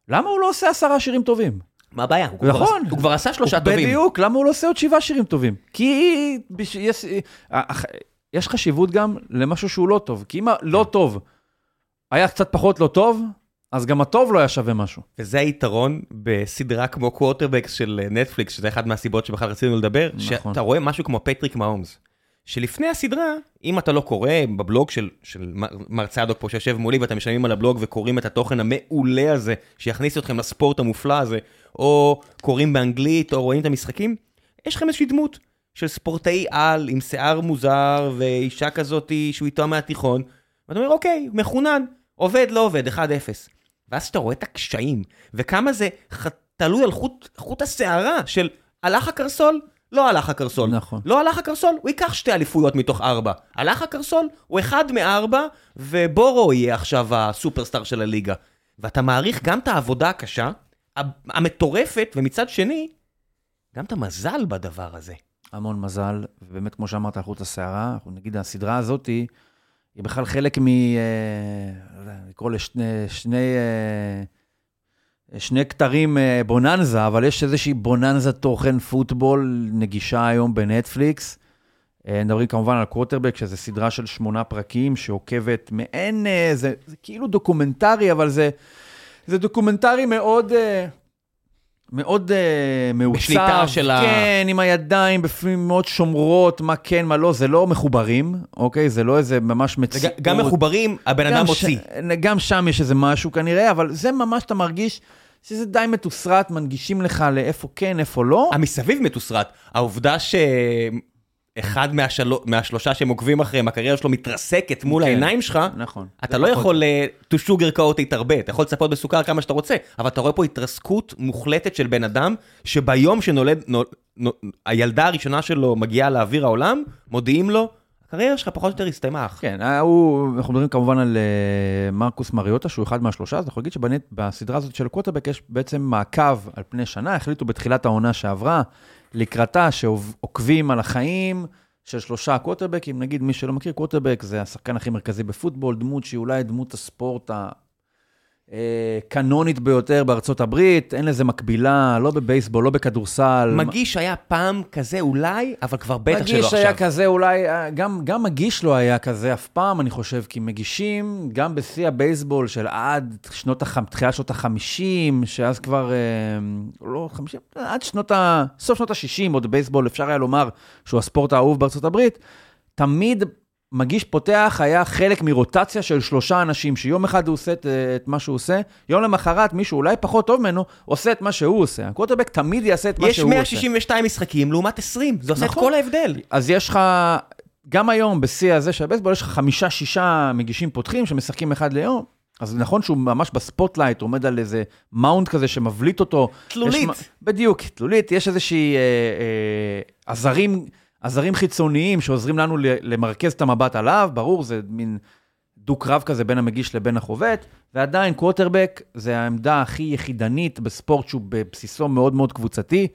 למה הוא לא עושה עשרה שירים טובים? מה הבעיה? הוא כבר נכון. עשה- הוא כבר עשה שלושה טובים. בדיוק, למה הוא לא עושה עוד שבעה שירים טובים? כי בש- יש, יש חשיבות גם למשהו שהוא לא טוב. כי אם הלא טוב היה קצת פחות לא טוב, אז גם הטוב לא היה שווה משהו. וזה היתרון בסדרה כמו Quarterbacks של אה, נטפליקס, שזה אחת מהסיבות שבכלל רצינו לדבר, נכון. שאתה רואה משהו כמו פטריק מהומס. שלפני הסדרה, אם אתה לא קורא בבלוג של, של מר צדוק פה שיושב מולי ואתם משלמים על הבלוג וקוראים את התוכן המעולה הזה, שיכניס אתכם לספורט המופלא הזה, או קוראים באנגלית או רואים את המשחקים, יש לכם איזושהי דמות של ספורטאי על עם שיער מוזר ואישה כזאת שהוא איתו מהתיכון, ואתה אומר אוקיי, מחונן, עובד לא עובד, 1-0. ואז אתה רואה את הקשיים, וכמה זה ח... תלוי על חוט, חוט השערה של הלך הקרסול, לא הלך הקרסול. נכון. לא הלך הקרסול, הוא ייקח שתי אליפויות מתוך ארבע. הלך הקרסול, הוא אחד מארבע, ובורו יהיה עכשיו הסופרסטאר של הליגה. ואתה מעריך גם את העבודה הקשה, המטורפת, ומצד שני, גם את המזל בדבר הזה. המון מזל, ובאמת, כמו שאמרת, על חוט השערה, אנחנו נגיד, הסדרה הזאת היא בכלל חלק מ... אה, לא לקרוא לשני שני, אה, שני כתרים אה, בוננזה, אבל יש איזושהי בוננזה תוכן פוטבול נגישה היום בנטפליקס. מדברים כמובן על קווטרבק, שזו סדרה של שמונה פרקים שעוקבת מעין, זה, זה כאילו דוקומנטרי, אבל זה, זה דוקומנטרי מאוד... מאוד אה, מעוצב, בשליטה של ה- כן, עם הידיים בפנים מאוד שומרות, מה כן, מה לא, זה לא מחוברים, אוקיי? זה לא איזה ממש מציאות. גם מחוברים, הבן אדם מוציא. ש... גם שם יש איזה משהו כנראה, אבל זה ממש, אתה מרגיש שזה די מתוסרט, מנגישים לך לאיפה כן, איפה לא. המסביב מתוסרט. העובדה שאחד מהשל... מהשלושה שהם עוקבים אחריהם, הקריירה שלו מתרסקת מול כן. העיניים שלך, נכון. אתה לא יכול אה, to sugar coat it הרבה, אתה יכול לצפות בסוכר כמה שאתה רוצה, אבל אתה רואה פה התרסקות מוחלטת של בן אדם, שביום שנולד, נול, נול, הילדה הראשונה שלו מגיעה לאוויר העולם, מודיעים לו, הקריירה שלך פחות או יותר הסתיימה. כן, הוא, אנחנו מדברים כמובן על אה, מרקוס מריוטה, שהוא אחד מהשלושה, אז אנחנו נגיד שבסדרה הזאת של קווטרבק יש בעצם מעקב על פני שנה, החליטו בתחילת העונה שעברה, לקראתה, שעוקבים על החיים של שלושה קווטרבקים, נגיד מי שלא מכיר, קווטרבק זה השחקן הכי מרכזי בפוטבול, דמות שהיא אולי דמות הספורט הקנונית ביותר בארצות הברית, אין לזה מקבילה, לא בבייסבול, לא בכדורסל. מגיש היה פעם כזה אולי, אבל כבר בטח שלא מגיש עכשיו. היה כזה אולי, אה, גם, גם מגיש לא היה כזה אף פעם, אני חושב, כי מגישים, גם בשיא הבייסבול של עד שנות, הח... תחילת שנות ה-50, שאז כבר, אה, לא 50, עד שנות ה... סוף שנות ה-60, עוד בייסבול, אפשר היה לומר שהוא הספורט האהוב בארצות הברית, תמיד מגיש פותח היה חלק מרוטציה של שלושה אנשים, שיום אחד הוא עושה את, אה, את מה שהוא עושה, יום למחרת מישהו אולי פחות טוב ממנו, עושה את מה שהוא עושה. הקווטרבק תמיד יעשה את מה יש שהוא עושה. 162 משחקים לעומת 20, זה עושה את נכון. כל ההבדל. אז יש לך, גם היום, בשיא הזה של הבייסבול, יש לך חמישה, שישה מגישים פותחים שמשחקים אחד ליום. אז נכון שהוא ממש ב spotlight, עומד על איזה mound כזה שמבליט אותו. תלולית. יש, בדיוק, תלולית. יש איזושהי אה, אה, עזרים, עזרים חיצוניים שעוזרים לנו למרכז את המבט עליו, ברור, זה מין דו-קרב כזה בין המגיש לבין החובט, ועדיין קווטרבק זה העמדה הכי יחידנית בספורט שהוא בבסיסו מאוד מאוד קבוצתי.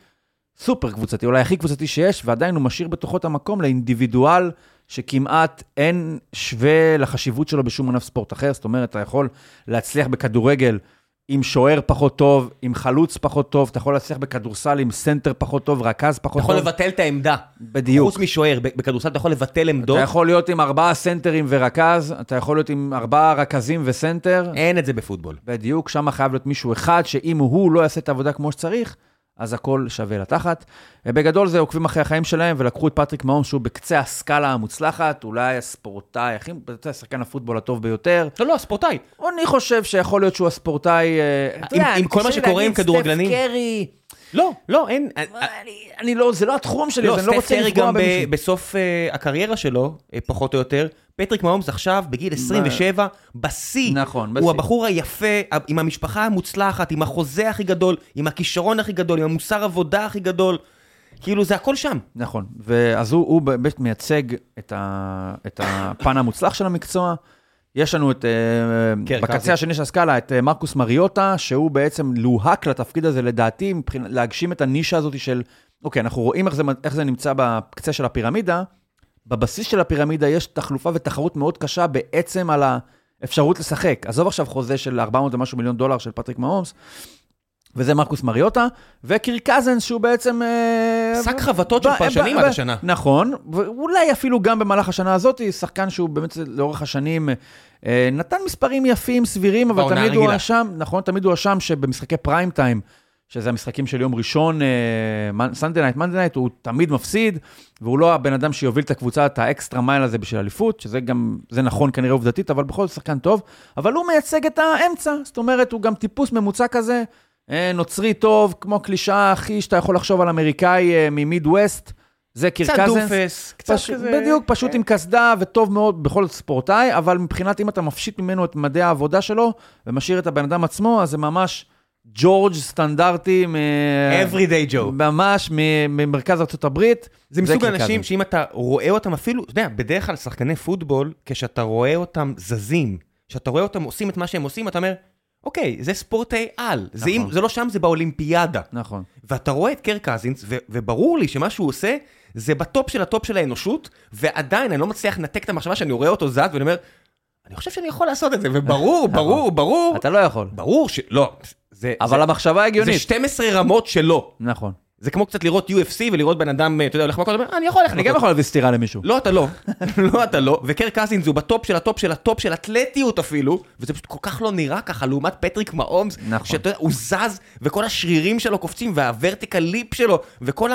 סופר קבוצתי, אולי הכי קבוצתי שיש, ועדיין הוא משאיר בתוכו את המקום לאינדיבידואל שכמעט אין שווה לחשיבות שלו בשום ענף ספורט אחר. זאת אומרת, אתה יכול להצליח בכדורגל עם שוער פחות טוב, עם חלוץ פחות טוב, אתה יכול להצליח בכדורסל עם סנטר פחות טוב, רכז אתה פחות יכול טוב. לבטל את העמדה. בדיוק. חוץ משוער, בכדורסל אתה יכול לבטל עמדות. אתה יכול להיות עם ארבעה סנטרים ורכז, אתה יכול להיות עם ארבעה רכזים וסנטר. אין את זה בפוטבול. בדיוק, שם חייב להיות מישהו אחד, שאם הוא לא יעשה את העבודה כמו שצריך, אז הכל שווה לתחת. אה, בגדול זה עוקבים אחרי החיים שלהם, ולקחו את פטריק מהומס, שהוא בקצה הסקאלה המוצלחת, אולי הספורטאי הכי, אתה שחקן הפוטבול הטוב ביותר. לא, לא, ספורטאי. אני חושב שיכול להיות שהוא הספורטאי... אה, אתה עם- כל מה שקורה עם כדורגלנים. סטף קרי, לא, לא, אין... אני, לא, זה לא התחום שלי, לא, אז אני לא סטף רוצה קרי לפגוע גם ב- במישהו. בסוף אה, הקריירה שלו, אה, פחות או יותר, פטריק מהומס עכשיו, בגיל 27, בשיא. נכון, בשיא. הוא הבחור היפה, עם המשפחה המוצלחת, עם החוזה הכי גדול, עם הכישרון הכי גדול, עם המוסר עבודה הכי גדול. כאילו, זה הכל שם. נכון, ואז הוא, הוא באמת מייצג את, ה, את הפן המוצלח של המקצוע. יש לנו את, קרק בקצה. השני של הסקאלה, את אה, מרקוס מריוטה, שהוא בעצם לוהק לתפקיד הזה, לדעתי, מבחינת להגשים את הנישה הזאת של, אוקיי, אנחנו רואים איך זה, איך זה נמצא בקצה של הפירמידה, בבסיס של הפירמידה יש תחלופה ותחרות מאוד קשה בעצם על האפשרות לשחק. עזוב עכשיו חוזה של 400 ומשהו מיליון דולר של פטריק מהומס, וזה מרקוס מריוטה, וקירק קזינס, שהוא בעצם... אה, שק חבטות של פרשנים עד השנה. נכון, ואולי אפילו גם במהלך השנה הזאת, שחקן שהוא באמת לאורך השנים אה, נתן מספרים יפים, סבירים, אבל תמיד הוא. אשם, נכון, תמיד הוא אשם שבמשחקי prime time, שזה המשחקים של יום ראשון, Sunday Night, Monday Night, הוא תמיד מפסיד, והוא לא הבן אדם שיוביל את הקבוצה, את ה extra mile הזה בשביל אליפות, שזה גם, זה נכון כנראה עובדתית, אבל בכל זאת שחקן טוב, אבל הוא מייצג את האמצע, זאת אומרת, הוא גם טיפוס ממוצע כזה, אה, נוצרי טוב, כמו קלישאה הכי שאתה יכול לחשוב על אמריקאי אה, ממיד ווסט, זה קירק קצת. דופס, קצת פש... כזה... בדיוק, פשוט עם קסדה וטוב מאוד, בכל ספורטאי, אבל מבחינת אם אתה מפשיט ממנו את מדעי העבודה שלו ומשאיר את הבן אדם עצמו, אז זה ממש ג'ורג' סטנדרטי, מ... everyday Joe. ממש ממרכז ארה"ב. זה מסוג האנשים. שאם אתה רואה אותם אפילו, אתה יודע, בדרך כלל שחקני פוטבול, כשאתה רואה אותם זזים, כשאתה רואה אותם עושים את מה שהם עושים, אתה אומר, אוקיי, זה ספורטאי על. זה, אם, נכון. זה לא שם, זה באולימפיאדה. נכון. ואתה רואה את קירק קזינס, ו- וברור לי שמה שהוא עושה, זה ב top של ה top של האנושות, ועדיין אני לא מצליח לנתק את המחשבה שאני רואה אותו זז, ואני אומר, אני חושב שאני יכול לעשות את זה, וברור, ברור, ברור, אתה לא יכול. ברור שלא. זה, אבל זה, המחשבה זה הגיונית. 12 רמות שלא. נכון. זה כמו קצת לראות UFC ולראות בן אדם, אתה יודע, הולך מכות, אומר, אני יכול ללכת אני גם. יכול להביא סטירה למישהו. לא, אתה לא. לא, אתה לא. וקירק קזינס הוא ב top של ה top של ה top של אתלטיות אפילו, וזה פשוט כל כך לא נראה ככה, לעומת פטריק מהומס, נכון. שאתה יודע, הוא זז, וכל השרירים שלו קופצים, וה vertical leap שלו, וכל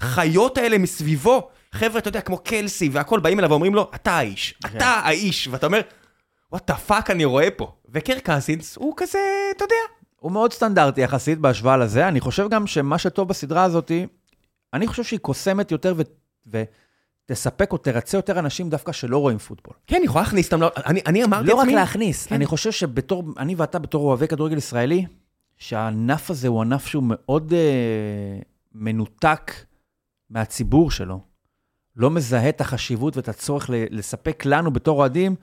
החיות האלה מסביבו. חבר'ה, אתה יודע, כמו קלסי והכל, באים אליו ואומרים לו, אתה האיש, כן. אתה האיש, ואתה אומר, what the fuck אני רואה פה. וקירק קזינס הוא כזה, אתה יודע, הוא מאוד סטנדרטי יחסית בהשוואה לזה. אני חושב גם שמה שטוב בסדרה הזאת, אני חושב שהיא קוסמת יותר ו... ותספק או תרצה יותר אנשים דווקא שלא רואים פוטבול. כן, היא יכולה להכניס אותם, לא- אני אני אמרתי לא רק לעצמי, להכניס, כן. אני חושב שבתור, אני ואתה בתור אוהבי כדורגל ישראלי, שהענף הזה הוא ענף שהוא מאוד אה, מנותק מהציבור שלו. לא מזהה את החשיבות ואת הצורך לספק לנו בתור אוהדים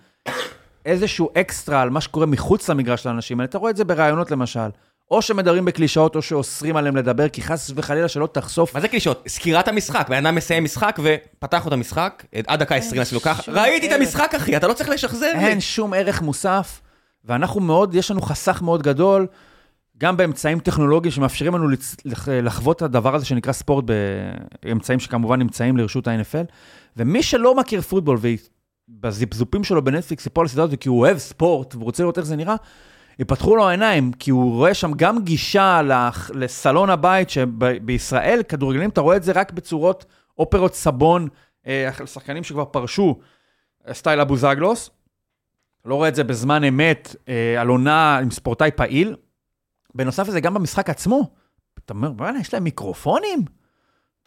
איזשהו אקסטרה על מה שקורה מחוץ למגרש לאנשים האלה. אתה רואה את זה בראיונות למשל. או שמדברים בקלישאות או שאוסרים עליהם לדבר, כי חס וחלילה שלא תחשוף מה זה קלישות? סקירת המשחק, בן אדם מסיים משחק ופתח לו את המשחק, עד דקה 20 עשינו ככה, ראיתי את. המשחק אחי, אתה לא צריך לשחזר לי. אין שום ערך מוסף, ואנחנו מאוד, יש לנו חסך מאוד גדול, גם באמצעים טכנולוגיים שמאפשרים לנו לחוות את הדבר הזה שנקרא ספורט, באמצעים שכמובן נמצאים לרשות ה-NFL, ומי שלא מכיר פוטבול ובזיפזופים שלו בנטפליקס ייפול לסדרה הזאת כי הוא אוהב ספורט והוא רוצה לראות איך זה נראה, יפתחו לו העיניים, כי הוא רואה שם גם גישה לסלון הבית, שבישראל, כדורגלנים, אתה רואה את זה רק בצורות אופרות סבון, אה, שחקנים שכבר פרשו, סטייל אבוזגלוס. לא רואה את זה בזמן אמת אה, על עונה עם ספורטאי פעיל. בנוסף לזה, גם במשחק עצמו, אתה אומר, וואלה, יש להם מיקרופונים?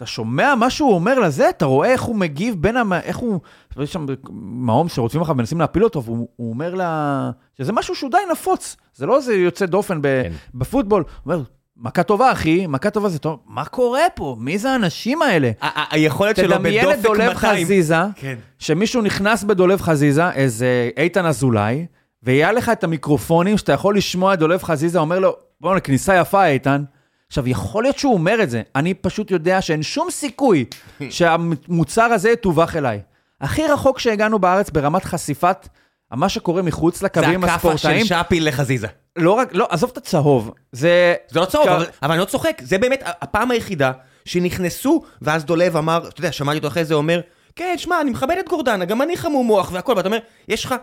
אתה שומע מה שהוא אומר לזה, אתה רואה איך הוא מגיב בין, המ... איך הוא, יש שם מעום שרודפים אחריו ומנסים להפיל אותו, והוא הוא אומר לה, שזה משהו שהוא די נפוץ, זה לא איזה יוצא דופן ב... כן. בפוטבול. הוא אומר, מכה טובה, אחי, מכה טובה זה טוב, מה קורה פה? מי זה האנשים האלה? היכולת שלו תדמיין את בדופק דולב 200. חזיזה, כן. שמישהו נכנס בדולב חזיזה, איזה איתן אזולאי, ויהיה לך את המיקרופונים שאתה יכול לשמוע את דולב חזיזה אומר לו, בוא'נה, כניסה יפה, איתן. עכשיו, יכול להיות שהוא אומר את זה, אני פשוט יודע שאין שום סיכוי שהמוצר הזה יתווך אליי. הכי רחוק שהגענו בארץ ברמת חשיפת מה שקורה מחוץ זה לקווים הכאפה של שפיל לחזיזה. לא רק, לא, עזוב את הצהוב, זה... זה לא צהוב, כ- אבל, אבל אני לא צוחק, זה באמת הפעם היחידה שנכנסו, ואז דולב אמר, אתה יודע, שמעתי אותו אחרי זה אומר, כן, שמע, אני מכבד את גורדנה, גם אני חמום מוח והכל, ואתה אומר, יש לך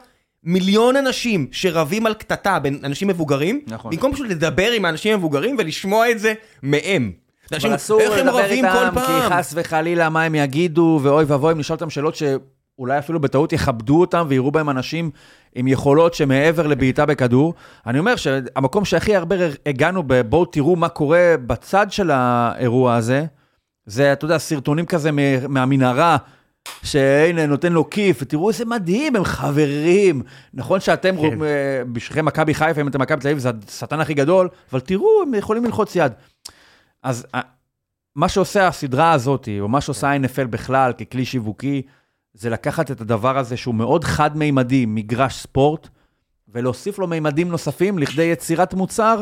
מיליון אנשים שרבים על קטטה בין אנשים מבוגרים, נכון. במקום פשוט לדבר עם האנשים המבוגרים ולשמוע את זה מהם. אנשים, אסור איך הם רבים כל פעם? כי חס וחלילה מה הם יגידו, ואוי ואבוי אם נשאל אותם שאלות שאולי אפילו בטעות יכבדו אותם ויראו בהם אנשים עם יכולות שמעבר לבעיטה בכדור. אני אומר שהמקום שהכי הרבה הגענו בבואו תראו מה קורה בצד של האירוע הזה, זה, אתה יודע, סרטונים כזה מהמנהרה. שהנה, נותן לו כיף, ותראו איזה מדהים, הם חברים. נכון שאתם, כן. כן. בשבילכם מכבי חיפה, אם אתם מכבי תל אביב, זה השטן הכי גדול, אבל תראו, הם יכולים ללחוץ יד. אז ה- מה שעושה הסדרה הזאת, או מה שעושה ה-NFL בכלל ככלי שיווקי, זה לקחת את הדבר הזה שהוא מאוד חד-מימדי, מגרש ספורט, ולהוסיף לו מימדים נוספים לכדי יצירת מוצר,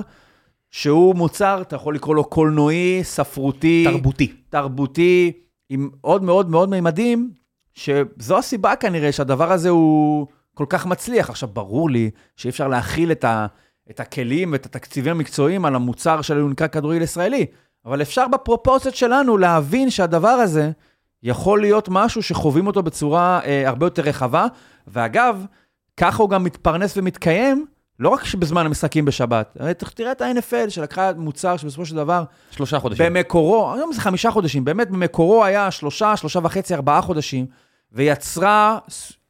שהוא מוצר, אתה יכול לקרוא לו קולנועי, ספרותי, תרבותי. תרבותי, עם עוד מאוד מאוד מימדים, שזו הסיבה כנראה שהדבר הזה הוא כל כך מצליח. עכשיו, ברור לי שאי אפשר להכיל את, ה, את הכלים ואת התקציבים המקצועיים על המוצר שלנו נקרא כדורגל ישראלי, אבל אפשר בפרופורציות שלנו להבין שהדבר הזה יכול להיות משהו שחווים אותו בצורה אה, הרבה יותר רחבה, ואגב, ככה הוא גם מתפרנס ומתקיים, לא רק בזמן המשחקים בשבת. הרי תראה את ה-NFL שלקחה מוצר שבסופו של דבר שלושה חודשים. במקורו, היום זה חמישה חודשים, באמת במקורו היה שלושה, שלושה וחצי, ארבעה חודשים, ויצרה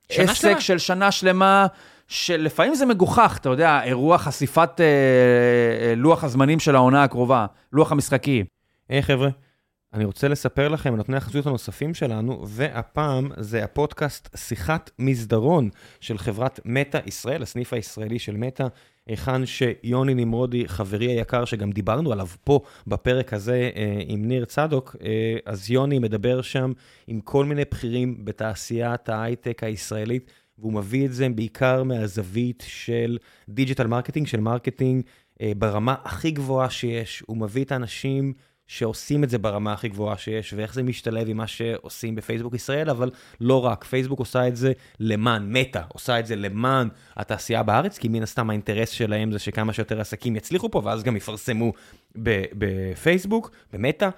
עסק שלמה. של שנה שלמה, שלפעמים זה מגוחך, אתה יודע, אירוע חשיפת אה, אה, לוח הזמנים של העונה הקרובה, לוח המשחקים. היי חבר'ה, אני רוצה לספר לכם נותני החסות הנוספים שלנו, והפעם זה הפודקאסט שיחת מסדרון של חברת מטא ישראל, הסניף הישראלי של מטא, היכן שיוני נמרודי, חברי היקר, שגם דיברנו עליו פה בפרק הזה אה, עם ניר צדוק, אה, אז יוני מדבר שם עם כל מיני בכירים בתעשיית ההייטק הישראלית, והוא מביא את זה בעיקר מהזווית של digital marketing, של marketing אה, ברמה הכי גבוהה שיש. הוא מביא את האנשים שעושים את זה ברמה הכי גבוהה שיש, ואיך זה משתלב עם מה שעושים בפייסבוק ישראל, אבל לא רק. פייסבוק עושה את זה למען, מטא עושה את זה למען התעשייה בארץ, כי מן הסתם האינטרס שלהם זה שכמה שיותר עסקים יצליחו פה, ואז גם יפרסמו בפייסבוק, במטא,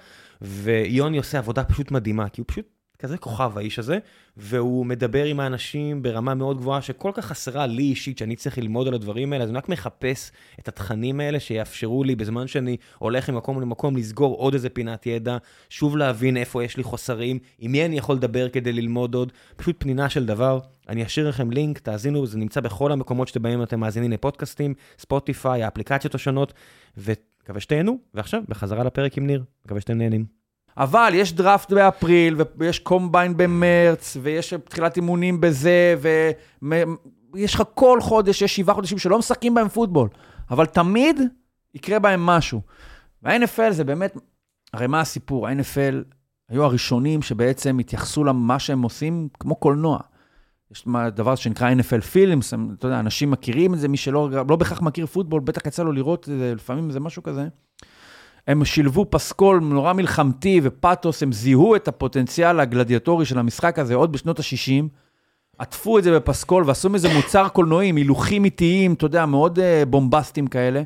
ויוני עושה עבודה פשוט מדהימה, כי הוא פשוט כזה כוכב האיש הזה, והוא מדבר עם האנשים ברמה מאוד גבוהה, שכל כך חסרה לי אישית, שאני צריך ללמוד על הדברים האלה, אז אני רק מחפש את התכנים האלה שיאפשרו לי, בזמן שאני הולך ממקום למקום, לסגור עוד איזה פינת ידע, שוב להבין איפה יש לי חוסרים, עם מי אני יכול לדבר כדי ללמוד עוד, פשוט פנינה של דבר. אני אשאיר לכם לינק, תאזינו, זה נמצא בכל המקומות שבהם אתם מאזינים לפודקאסטים, ספוטיפיי, האפליקציות השונות, ומקווה שתהנו, ועכשיו, בחזרה לפרק עם ניר, מקווה שאתם נהנים. אבל יש דראפט באפריל, ויש combine במרץ, ויש תחילת אימונים בזה, ויש לך כל חודש, יש שבעה חודשים שלא משחקים בהם פוטבול, אבל תמיד יקרה בהם משהו. וה-NFL זה באמת, הרי מה הסיפור? ה-NFL היו הראשונים שבעצם התייחסו למה שהם עושים כמו קולנוע. יש דבר שנקרא NFL פילמס, אתה יודע, אנשים מכירים את זה, מי שלא לא בהכרח מכיר פוטבול, בטח יצא לו לראות לפעמים זה משהו כזה. הם שילבו פסקול נורא מלחמתי ופתוס, הם זיהו את הפוטנציאל הגלדיאטורי של המשחק הזה עוד בשנות ה-60, עטפו את זה בפסקול ועשו מזה מוצר קולנועי, הילוכים איטיים, אתה יודע, מאוד uh, בומבסטיים כאלה.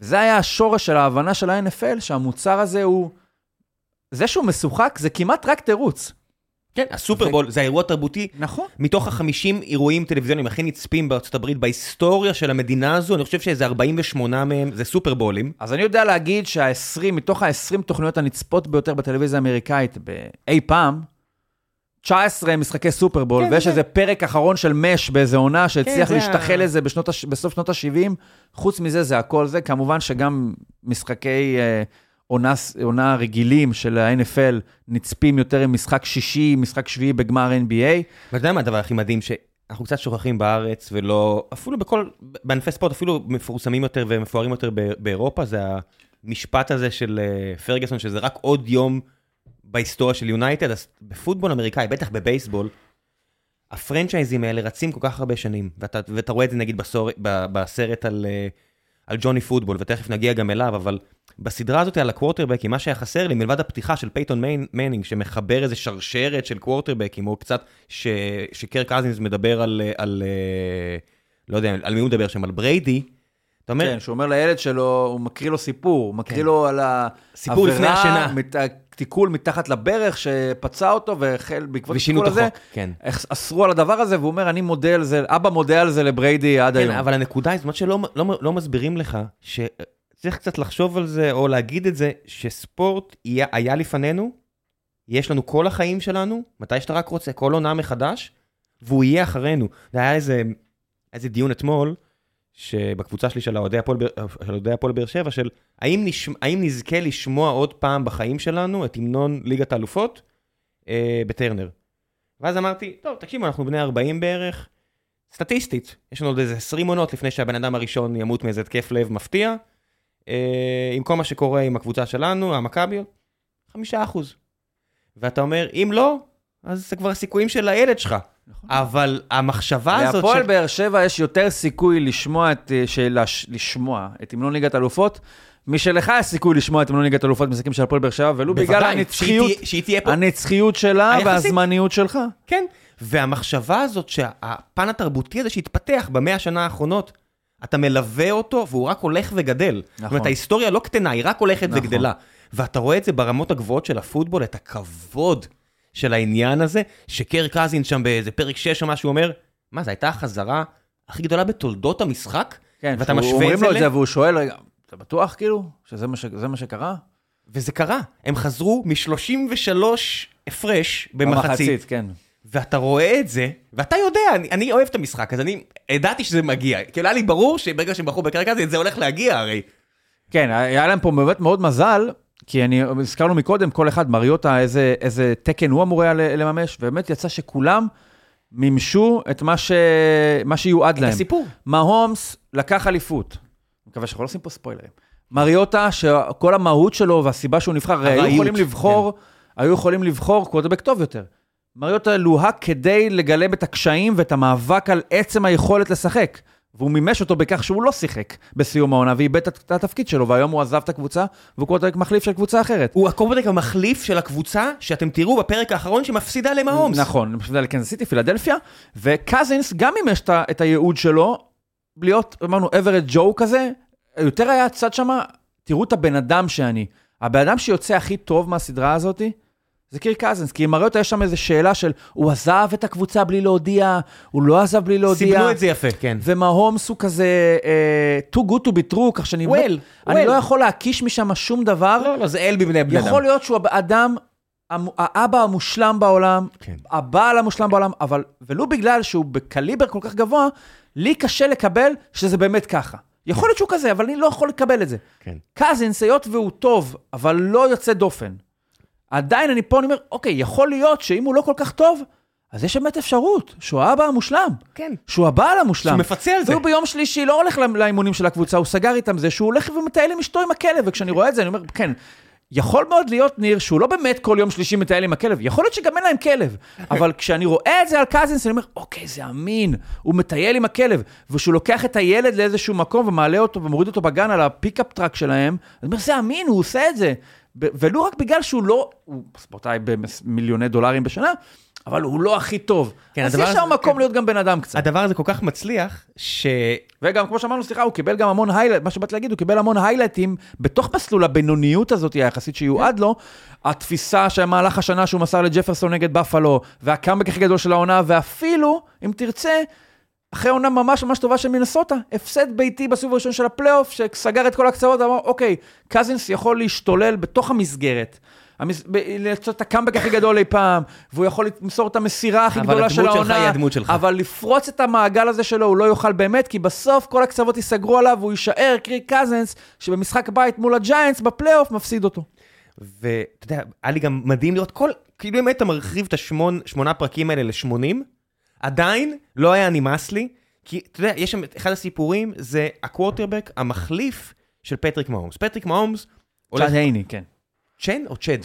וזה היה השורש של ההבנה של ה-NFL, שהמוצר הזה הוא... זה שהוא משוחק זה כמעט רק תירוץ. כן, הסופרבול זה האירוע התרבותי נכון. מתוך ה-50 אירועים טלוויזיוניים הכי נצפים בארצות הברית בהיסטוריה של המדינה הזו, אני חושב שאיזה 48 מהם זה סופרבולים. אז אני יודע להגיד שה-20, מתוך ה-20 תוכניות הנצפות ביותר בטלוויזיה האמריקאית באי פעם, 19 משחקי סופרבול, כן, ויש זה- איזה פרק אחרון של מש באיזה עונה שהצליח זה להשתחל לזה בשנות, בסוף שנות ה-70. חוץ מזה, זה הכל זה. כמובן שגם משחקי אה, עונה, עונה רגילים של ה-NFL נצפים יותר עם משחק שישי, משחק שביעי בגמר NBA. ואתה יודע מה הדבר הכי מדהים? שאנחנו קצת שוכחים בארץ, ולא, אפילו בכל, בענפי ספורט אפילו מפורסמים יותר ומפוארים יותר באירופה, זה המשפט הזה של אה, פרגוסון, שזה רק עוד יום בהיסטוריה של יונייטד, אז בפוטבול אמריקאי, בטח בבייסבול, הפרנצ'ייזים האלה רצים כל כך הרבה שנים, ואתה, ואתה רואה את זה נגיד בסור, בסרט על, אה, על ג'וני פוטבול, ותכף נגיע גם אליו, אבל בסדרה הזאת על הקוורטרבקים, מה שהיה חסר לי, מלבד הפתיחה של פייתון מיין, מיינינג, שמחבר איזה שרשרת של קוורטרבקים, או קצת ש, שקרק קזינס מדבר על, על, אה, לא יודע, על מי הוא מדבר שם, על בריידי. אתה אומר... כן, שהוא אומר לילד שלו, הוא מקריא לו סיפור, הוא מקריא כן. לו על סיפור לפני השינה. מת, תיקול מתחת לברך שפצע אותו, והחל בעקבות התיקול הזה, כן. אסרו על הדבר הזה, והוא אומר, אני מודה על זה, אבא מודה על זה לבריידי עד כן, היום. כן, אבל הנקודה היא, זאת אומרת שלא לא, לא מסבירים לך, שצריך קצת לחשוב על זה, או להגיד את זה, שספורט היה, היה לפנינו, יש לנו כל החיים שלנו, מתי שאתה רק רוצה, כל עונה מחדש, והוא יהיה אחרינו. זה היה איזה, איזה דיון אתמול, שבקבוצה שלי של אוהדי הפועל באר שבע, של האם, נש... האם נזכה לשמוע עוד פעם בחיים שלנו את המנון ליגת האלופות אה, בטרנר. ואז אמרתי, טוב, תקשיבו, אנחנו בני 40 בערך, סטטיסטית, יש לנו עוד איזה 20 עונות לפני שהבן אדם הראשון ימות מאיזה התקף לב מפתיע, עם כל מה שקורה עם הקבוצה שלנו, המכביות, חמישה אחוז. ואתה אומר, אם לא, אז זה כבר הסיכויים של הילד שלך. נכון. אבל המחשבה הזאת... להפועל ש... באר שבע יש יותר סיכוי לשמוע את, אה, של... לשמוע את המנון ליגת אלופות, משלך יש סיכוי לשמוע את המנון ליגת אלופות במשחקים של הפועל באר שבע, ולו בגלל הנצחיות, שהיא תהיה פה... הנצחיות שלה היחסית. והזמניות שלך. כן, והמחשבה הזאת שהפן התרבותי הזה שהתפתח במאה השנה האחרונות, אתה מלווה אותו והוא רק הולך וגדל. נכון. זאת אומרת, ההיסטוריה לא קטנה, היא רק הולכת נכון. וגדלה. ואתה רואה את זה ברמות הגבוהות של הפוטבול, את הכבוד של העניין הזה, שקר קזין שם באיזה פרק 6 או משהו אומר, מה, זו הייתה החזרה הכי גדולה בתולדות המשחק? כן, ואתה משווה את זה... אומרים לו את זה והוא שואל, רגע, אתה בטוח כאילו שזה מה, ש... מה שקרה? וזה קרה, הם חזרו מ-33 הפרש במחצית. במחצית, כן. ואתה רואה את זה, ואתה יודע, אני, אני אוהב את המשחק, אז אני ידעתי שזה מגיע. כאילו היה לי ברור שברגע שהם בחרו בקרק הזה, זה הולך להגיע הרי. כן, היה להם פה באמת מאוד מזל, כי אני, הזכרנו מקודם, כל אחד, מריוטה, איזה, איזה תקן הוא אמור היה לממש, ובאמת יצא שכולם מימשו את מה, ש... מה שיועד להם. את הסיפור. מהומס לקח אליפות. מקווה שאנחנו לא עושים פה ספוילרים. מריוטה, שכל המהות שלו והסיבה שהוא נבחר, הרי היו יכולים לבחור, כן. היו יכולים לבחור קוודבק טוב יותר. מריוטה לוהק כדי לגלם את הקשיים ואת המאבק על עצם היכולת לשחק. והוא מימש אותו בכך שהוא לא שיחק בסיום העונה ואיבד את התפקיד שלו, והיום הוא עזב את הקבוצה, והוא קוואטרק מחליף של קבוצה אחרת. הוא הקוואטרק המחליף של הקבוצה, שאתם תראו בפרק האחרון שמפסידה למהומס. נכון, מפסידה לקנזס סיטי, פילדלפיה, וקזינס גם מימש את הייעוד שלו, להיות, אמרנו, אברד ג'ו כזה, יותר היה צד שמה, תראו את הבן אדם שאני. הבן אדם שיוצא הכי טוב מהסדרה הזאתי, זה קיר קזנס, כי עם מריוטה יש שם איזו שאלה של, הוא עזב את הקבוצה בלי להודיע, הוא לא עזב בלי להודיע. סיבנו את זה יפה, כן. ומהומס הוא כזה uh, too good to be true, כך שאני well, לא, well. אני לא יכול להקיש משם שום דבר. לא, לא, זה אל בבני בני אדם. יכול להיות שהוא האדם, האבא המושלם בעולם, כן. הבעל המושלם בעולם, אבל ולו בגלל שהוא בקליבר כל כך גבוה, לי קשה לקבל שזה באמת ככה. יכול להיות שהוא כזה, אבל אני לא יכול לקבל את זה. כן. קזינס, היות והוא טוב, אבל לא יוצא דופן. עדיין אני פה, אני אומר, אוקיי, יכול להיות שאם הוא לא כל כך טוב, אז יש באמת אפשרות שהוא האבא המושלם. כן. שהוא הבעל המושלם. שהוא מפצה על זה. והוא ביום שלישי לא הולך לאימונים של הקבוצה, הוא סגר איתם זה שהוא הולך ומטייל עם אשתו עם הכלב, וכשאני רואה את זה, אני אומר, כן, יכול מאוד להיות, ניר, שהוא לא באמת כל יום שלישי מטייל עם הכלב, יכול להיות שגם אין להם כלב, אבל כשאני רואה את זה על קזינס, אני אומר, אוקיי, זה אמין, הוא מטייל עם הכלב, וכשהוא לוקח את הילד לאיזשהו מקום ומעלה אותו ומוריד אותו בגן על ה pickup truck שלהם, אני אומר, זה אמין, הוא עושה את זה. ולו רק בגלל שהוא לא, הוא ספורטאי במיליוני דולרים בשנה, אבל הוא לא הכי טוב. כן, אז יש שם מקום כן. להיות גם בן אדם קצת. הדבר הזה כל כך מצליח, ש... וגם, כמו שאמרנו, סליחה, הוא קיבל גם המון highlight, מה שבאתי להגיד, הוא קיבל המון highlight־ים בתוך מסלול הבינוניות הזאת היחסית שיועד לו, התפיסה שמהלך השנה שהוא מסר לג'פרסון נגד בפלו, והקאמבק הכי גדול של העונה, ואפילו, אם תרצה, אחרי עונה ממש ממש טובה של מינסוטה, הפסד ביתי בסיבוב הראשון של הפלייאוף, שסגר את כל הקצוות, אמר, אוקיי, קזינס יכול להשתולל בתוך המסגרת. המס... לעשות את הקאמבק הכי גדול אי פעם, והוא יכול למסור את המסירה הכי גדולה של העונה. אבל הדמות שלך היא הדמות שלך. אבל לפרוץ את המעגל הזה שלו הוא לא יוכל באמת, כי בסוף כל הקצוות ייסגרו עליו, והוא יישאר קירק קזינס, שבמשחק בית מול הג'יינטס בפלייאוף מפסיד אותו. ואתה יודע, היה לי גם מדהים לראות כל, כאילו אם היית מרחיב את השמונה פרקים האלה ל-80, עדיין לא היה נמאס לי, כי אתה יודע, יש שם, אחד הסיפורים זה הקוורטרבק המחליף של פטריק מהומס. פטריק מהומס... צ'אד הייני, כן. צ'ן או צ'ד?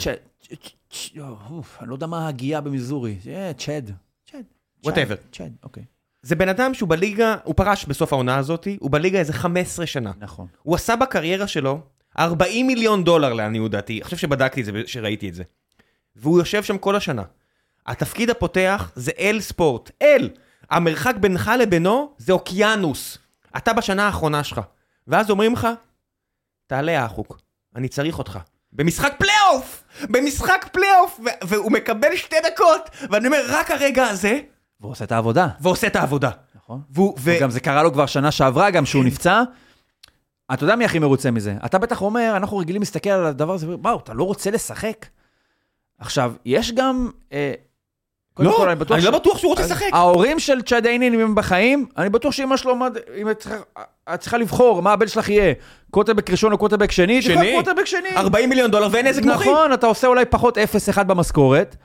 אני לא יודע מה ההגייה במיזורי. צ'ד. צ'ד. whatever. צ'ד, אוקיי. זה בן אדם שהוא בליגה, הוא פרש בסוף העונה הזאת, הוא בליגה איזה 15 שנה. נכון. הוא עשה בקריירה שלו 40 מיליון דולר לעניות דעתי, אני חושב שבדקתי את זה כשראיתי את זה. והוא יושב שם כל השנה. התפקיד הפותח זה אל ספורט, אל. המרחק בינך לבינו זה אוקיינוס. אתה בשנה האחרונה שלך. ואז אומרים לך, תעלה האחוק, אני צריך אותך. במשחק פלייאוף! במשחק פלייאוף! והוא מקבל שתי דקות, ואני אומר, רק הרגע הזה, והוא עושה את העבודה. ועושה את העבודה. נכון. והוא, ו... וגם זה קרה לו כבר שנה שעברה, גם שהוא נפצע. אתה יודע מי הכי מרוצה מזה? אתה בטח אומר, אנחנו רגילים להסתכל על הדבר הזה, וואו, אתה לא רוצה לשחק? עכשיו, יש גם... אה, לא, כל, אני ש- לא בטוח שהוא רוצה לשחק. ההורים של צ'אד איינין, אם הם בחיים, אני בטוח שאמא שלו, אם את צריכה- צריכה לבחור מה הבן שלך יהיה, קוטרבק ראשון או קוטרבק שני, תבחר שני? קוטרבק שני. 40 מיליון דולר ואין נזק מוחי. נכון, אתה עושה אולי פחות 0-1 במשכורת,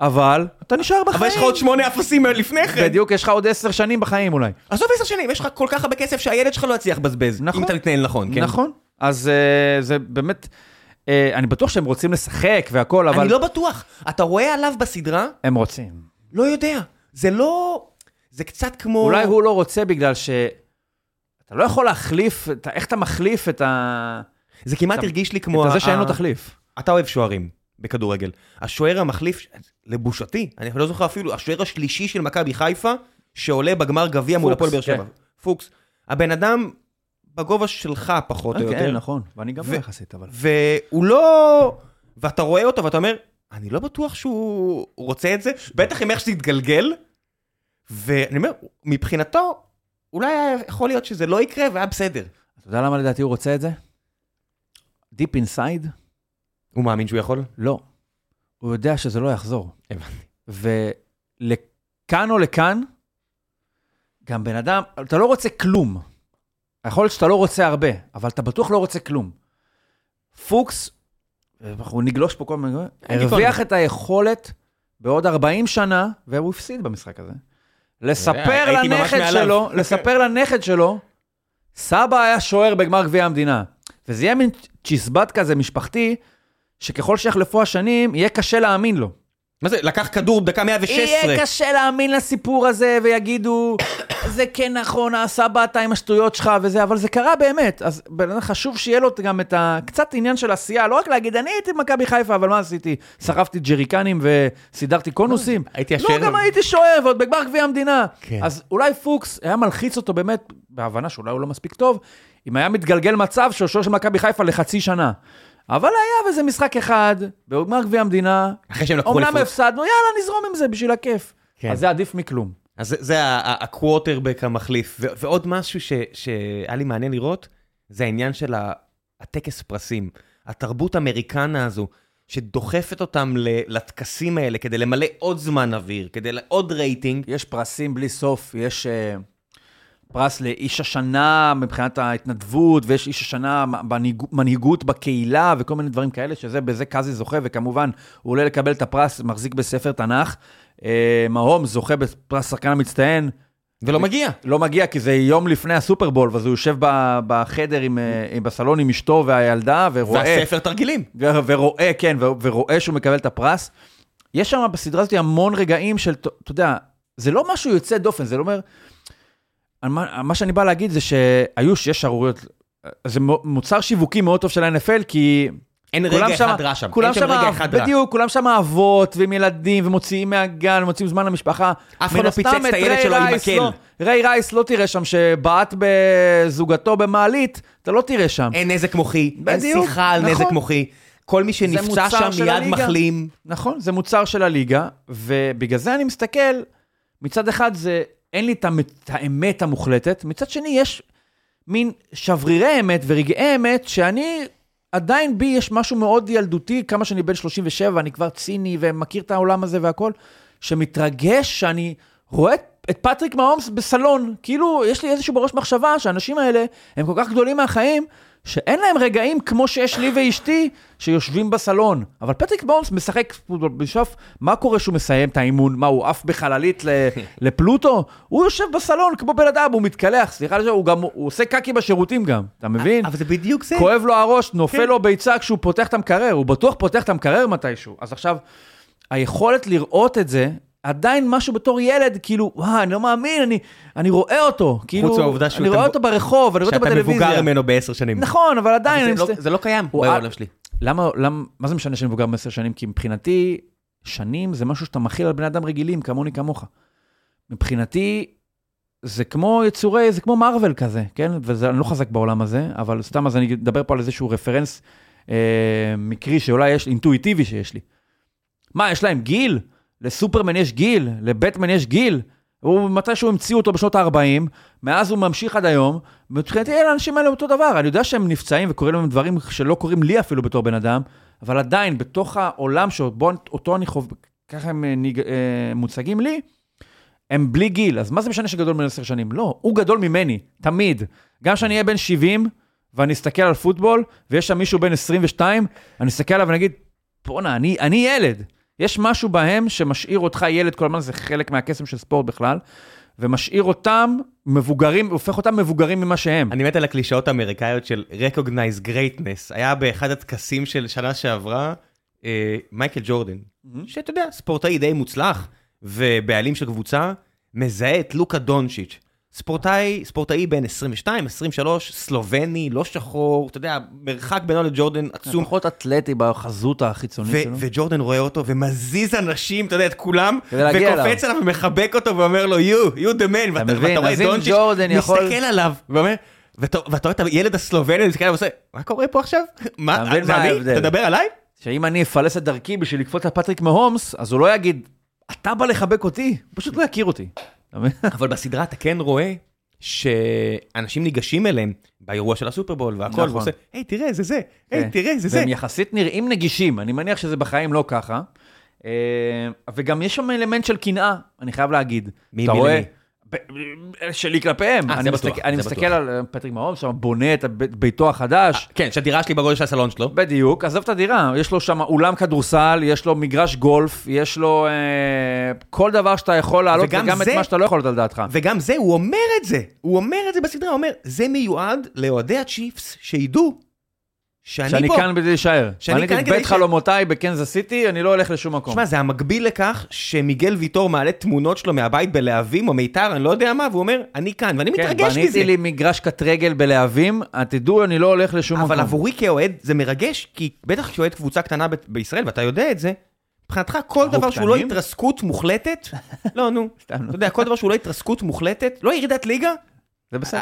אבל אתה נשאר בחיים. אבל יש לך עוד שמונה אפסים לפני כן. בדיוק, יש לך עוד 10 שנים בחיים אולי. עזוב עשר שנים, יש לך כל כך הרבה כסף שהילד שלך לא יצליח לבזבז. נכון. אם אתה מתנהל נכון, כן? נכון. אז אה, זה באמת, אני בטוח שהם רוצים לשחק והכל, אבל... אני לא בטוח. אתה רואה עליו בסדרה? הם רוצים. לא יודע. זה לא... זה קצת כמו... אולי הוא לא רוצה בגלל ש... אתה לא יכול להחליף, את ה- איך אתה מחליף את ה... זה כמעט אתה- הרגיש לי כמו... את זה ה- שאין לו תחליף. אתה אוהב שוערים בכדורגל. השוער המחליף, לבושתי, אני לא זוכר אפילו, השוער השלישי של מכבי חיפה, שעולה בגמר גביע מול הפועל באר שבע. כן. פוקס. הבן אדם בגובה שלך פחות או כן, יותר. נכון. ואני גם לא יחסית, אבל... והוא לא... ואתה רואה אותו ואתה אומר, אני לא בטוח שהוא רוצה את זה, בטח עם איך שזה יתגלגל. ואני אומר, מבחינתו, אולי יכול להיות שזה לא יקרה והיה בסדר. אתה יודע למה לדעתי הוא רוצה את זה? Deep inside? הוא מאמין שהוא יכול? לא. הוא יודע שזה לא יחזור. הבנתי. ולכאן או לכאן, גם בן אדם, אתה לא רוצה כלום. יכול להיות שאתה לא רוצה הרבה, אבל אתה בטוח לא רוצה כלום. פוקס, אנחנו נגלוש פה כל מיני, הרוויח. את היכולת בעוד 40 שנה, והוא הפסיד במשחק הזה. לספר לנכד. שלו, לספר לנכד שלו, סבא היה שוער בגמר גביע המדינה. וזה יהיה מין צ'יזבט כזה משפחתי, שככל שיחלפו השנים, יהיה קשה להאמין לו. מה זה, לקח כדור דקה 116. יהיה קשה להאמין לסיפור הזה, ויגידו, זה כן נכון, הסבא אתה עם השטויות שלך וזה, אבל זה קרה באמת. אז חשוב שיהיה לו גם את ה... קצת עניין של עשייה, לא רק להגיד, אני הייתי במכבי חיפה, אבל מה עשיתי? שרפתי ג'ריקנים וסידרתי קונוסים? הייתי לא, השוער. גם הייתי שוער, ועוד בגמר גביע המדינה. כן. אז אולי פוקס היה מלחיץ אותו באמת, בהבנה שאולי הוא לא מספיק טוב, אם היה מתגלגל מצב שהוא שוער של מכבי חיפה לחצי שנה. אבל היה איזה משחק אחד, בגמר גביע המדינה, אחרי שהם לקחו אמנם אליפות. הפסדנו, יאללה, נזרום עם זה בשביל הכיף. כן. אז זה עדיף מכלום. אז זה- זה הקווטרבק המחליף. ו- ועוד משהו ש- שהיה לי מעניין לראות, זה העניין של הטקס פרסים. התרבות האמריקנה הזו, שדוחפת אותם ל- לטקסים האלה כדי למלא עוד זמן אוויר, כדי עוד רייטינג. יש פרסים בלי סוף, יש uh, פרס לאיש השנה מבחינת ההתנדבות, ויש איש השנה במנהיגות בקהילה, וכל מיני דברים כאלה, שזה, בזה קאזי זוכה, וכמובן, הוא עולה לקבל את הפרס, מחזיק בספר תנ"ך. Uh, מהום זוכה בפרס שחקן המצטיין, ולא מגיע. לא מגיע כי זה יום לפני הסופרבול, ואז הוא יושב ב- בחדר עם, אה, עם- בסלון עם אשתו והילדה, ורואה... והספר תרגילים. ו- ורואה, כן, ו- ורואה שהוא מקבל את הפרס. יש שם בסדרה הזאת המון רגעים של, אתה יודע, זה לא משהו יוצא דופן, זה לא אומר... מה, מה שאני בא להגיד זה שהיו, שיש שערוריות, זה מו- מוצר שיווקי מאוד טוב של ה-NFL, כי... אין רגע שמה- אחד רע שם. כולם אין שם רגע אחד רע. בדיוק, כולם שם אבות ועם ילדים, ומוציאים מהגן, ומוציאים זמן למשפחה. אף אחד לא פיצץ את הילד שלו עם מקל. לא- ריי רייס לא תראה שם שבעט בזוגתו במעלית, אתה לא תראה שם. אין נזק מוחי, אין בדיוק, שיחה על נכון. נזק מוחי. כל מי שנפצע שם מיד. מחלים. נכון, זה מוצר של הליגה, ובגלל זה אני מסתכל, מצד אחד זה, אין לי את האמת- המוחלטת, מצד שני יש מין שברירי אמת ורגעי אמת, שאני, עדיין בי יש משהו מאוד ילדותי, כמה שאני בן 37, אני כבר ציני ומכיר את העולם הזה והכל, שמתרגש שאני רואה את- פטריק מהומס בסלון, כאילו, יש לי איזשהו בראש מחשבה שהאנשים האלה הם כל כך גדולים מהחיים, שאין להם רגעים כמו שיש לי ואשתי, שיושבים בסלון. אבל פטריק מהומס משחק פוטבול בסוף, מה קורה שהוא מסיים את האימון? מה, הוא עף בחללית לפלוטו? הוא יושב בסלון כמו בן אדם, הוא מתקלח, סליחה, הוא גם, הוא עושה קקי בשירותים גם, אתה מבין? אבל זה בדיוק זה. כואב לו הראש, נופל כן. לו ביצה כשהוא פותח את המקרר, הוא בטוח פותח את המקרר מתישהו. אז עכשיו, היכולת לראות את זה, עדיין משהו בתור ילד, כאילו, וואי, אני לא מאמין, אני, אני רואה אותו. כאילו, מהעובדה שהוא אני רואה אותו ברחוב, אני רואה אותו שאתה בטלוויזיה. מבוגר ממנו בעשר שנים. נכון, אבל עדיין, אבל אני זה לא- מסת- זה לא קיים הוא בעולם שלי. למה, למה, מה זה משנה שאני מבוגר בעשר שנים? כי מבחינתי, שנים זה משהו שאתה מכיל על בני אדם רגילים, כמוני כמוך. מבחינתי, זה כמו יצורי, זה כמו מארוול כזה, כן? ואני לא חזק בעולם הזה, אבל סתם אז אני אדבר פה על איזשהו רפרנס אה, מקרי שאולי יש, אינטואיטיבי שיש לי. מה, יש להם גיל? לסופרמן יש גיל? לבטמן יש גיל? הוא, מתישהו המציאו אותו בשנות ה-40, מאז הוא ממשיך עד היום, מבחינתי אלה האנשים האלה אותו דבר. אני יודע שהם נפצעים וקורים להם דברים שלא קורים לי אפילו בתור בן אדם, אבל עדיין, בתוך העולם שבו אותו אני חווה, ככה הם אה, ניג, אה, מוצגים לי, הם בלי גיל. אז מה זה משנה שגדול ממני עשר שנים? לא, הוא גדול ממני, תמיד. גם כשאני אהיה בן 70, ואני אסתכל על פוטבול, ויש שם מישהו בן 22, אני אסתכל עליו ואני אגיד, בואנה, אני, אני ילד. יש משהו בהם שמשאיר אותך ילד כל הזמן, זה חלק מהקסם של ספורט בכלל, ומשאיר אותם מבוגרים, הופך אותם מבוגרים ממה שהם. אני מת על הקלישאות האמריקאיות של recognize greatness. היה באחד הטקסים של שנה שעברה, אה, מייקל ג'ורדן, שאתה יודע, ספורטאי די מוצלח, ובעלים של קבוצה, מזהה את לוקה דונצ'יץ'. ספורטאי, ספורטאי בן 22, 23, סלובני, לא שחור, אתה יודע, מרחק בינו לג'ורדן עצום. פחות אתלטי בחזות החיצונית שלו. וג'ורדן רואה אותו ומזיז אנשים, אתה יודע, את כולם, וקופץ עליו ומחבק אותו ואומר לו, you, you the man, ואתה רואה דונצ'יץ' מסתכל עליו, ואומר, ואתה רואה את הילד הסלובני, מסתכל עליו ועושה, מה קורה פה עכשיו? מה, זה אני? אתה מדבר עליי? שאם אני אפלס את דרכי בשביל לקפוץ על פטריק מהומס, אז הוא לא יגיד, אתה בא לחבק אותי, פשוט לא יכיר אותי. אבל בסדרה אתה כן רואה שאנשים ניגשים אליהם באירוע של הסופרבול והכל, נכון. ועושה, היי, תראה, זה זה, היי, כן. תראה, זה זה. והם יחסית נראים נגישים, אני מניח שזה בחיים לא ככה. אה, וגם יש שם אלמנט של קנאה, אני חייב להגיד. מי- מי רואה? למי? ב- שלי כלפיהם. אה, אני בטוח, מסתכל- אני מסתכל. על אה, פטריק מהום, שם בונה את ביתו החדש. כן, שהדירה שלי בגודל של הסלון שלו. בדיוק, עזוב את הדירה, יש לו שם אולם כדורסל, יש לו מגרש גולף, יש לו אה, כל דבר שאתה יכול להעלות, וגם וגם את זה- מה שאתה לא יכול לעלות על דעתך. וגם זה, הוא אומר את זה. הוא אומר את זה בסדרה, הוא אומר, זה מיועד לאוהדי הצ'יפס, שידעו שאני, שאני פה. כאן כדי להישאר. שאני כאן כדי בית ש- חלומותיי בקנזס סיטי, אני לא הולך לשום מקום. שמע, זה המקביל לכך שמיגל ויטור מעלה תמונות שלו מהבית בלהבים או מיתר, אני לא יודע מה, והוא אומר, אני כאן, ואני כן, מתרגש מזה. בניתי לי מגרש קט רגל בלהבים, תדעו, אני לא הולך לשום מקום. אבל עבורי כאוהד זה מרגש, כי בטח כשאוהד קבוצה קטנה ב- בישראל, ואתה יודע את זה, מבחינתך כל דבר שהוא לא? התרסקות מוחלטת, לא, נו. אתה יודע, כל דבר שהוא לא התרסקות מוחלטת, לא ירידת ליגה, זה בסדר.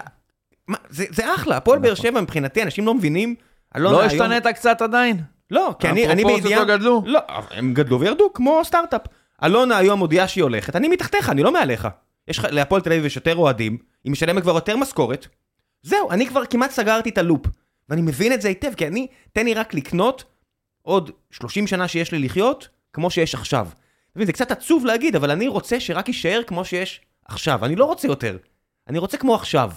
מה, זה זה אחלה, הפועל באר שבע מבחינתי, אנשים לא מבינים, לא היום- השתנית קצת עדיין? לא, כי אני, אני הפרופורציות בידיעה... לא גדלו? לא, הם גדלו וירדו, כמו סטארט-אפ. אלונה היום מודיעה שהיא הולכת, אני מתחתיך, אני לא מעליך. יש לך, להפועל תל אביב יש יותר אוהדים, היא משלמת כבר יותר משכורת. זהו, אני כבר כמעט סגרתי את הלופ. ואני מבין את זה היטב, כי אני, תן לי רק לקנות עוד 30 שנה שיש לי לחיות, כמו שיש עכשיו. אתה מבין, זה קצת עצוב להגיד, אבל אני רוצה שרק יישאר כמו שיש עכשיו. אני לא רוצה יותר. אני רוצה כמו עכשיו.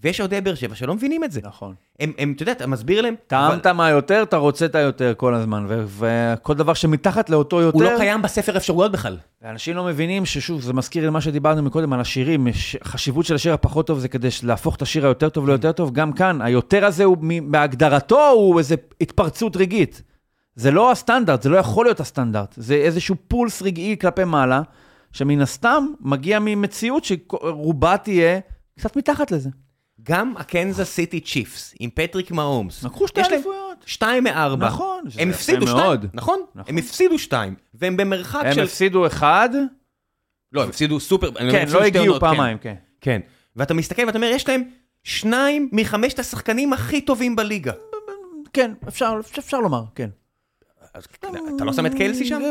ויש אוהדי באר שבע שלא מבינים את זה. נכון. הם, הם, אתה יודע, אתה מסביר להם... טעמת מה יותר, אתה רוצה את היותר כל הזמן, ו- וכל דבר שמתחת לאותו יותר, הוא לא קיים בספר אפשרויות בכלל. אנשים לא מבינים ששוב, זה מזכיר לי מה שדיברנו מקודם על השירים, חשיבות של השיר הפחות טוב זה כדי להפוך את השיר היותר טוב ליותר טוב, גם כאן, היותר הזה הוא, בהגדרתו הוא איזה התפרצות רגעית. זה לא הסטנדרט, זה לא יכול להיות הסטנדרט, זה איזשהו פולס רגעי כלפי מעלה, שמן הסתם מגיע ממציאות שרובה תהיה קצת מתחת לזה. גם הקנזס סיטי צ'יפס עם פטריק מהומס. לקחו שתי אליפויות. שתיים מארבע. נכון, שזה הם הפסידו שתיים, מאוד. נכון? נכון. הם הפסידו שתיים. והם במרחק הם של... הפסידו אחד, לא, הם הפסידו סופר... הם כן, הפסידו לא הגיעו עונות, כן. פעמיים, כן. כן. ואתה מסתכל ואתה אומר, יש להם שניים מחמשת השחקנים הכי טובים בליגה. כן, אפשר, אפשר לומר, כן. אתה לא שם את קלסי שם?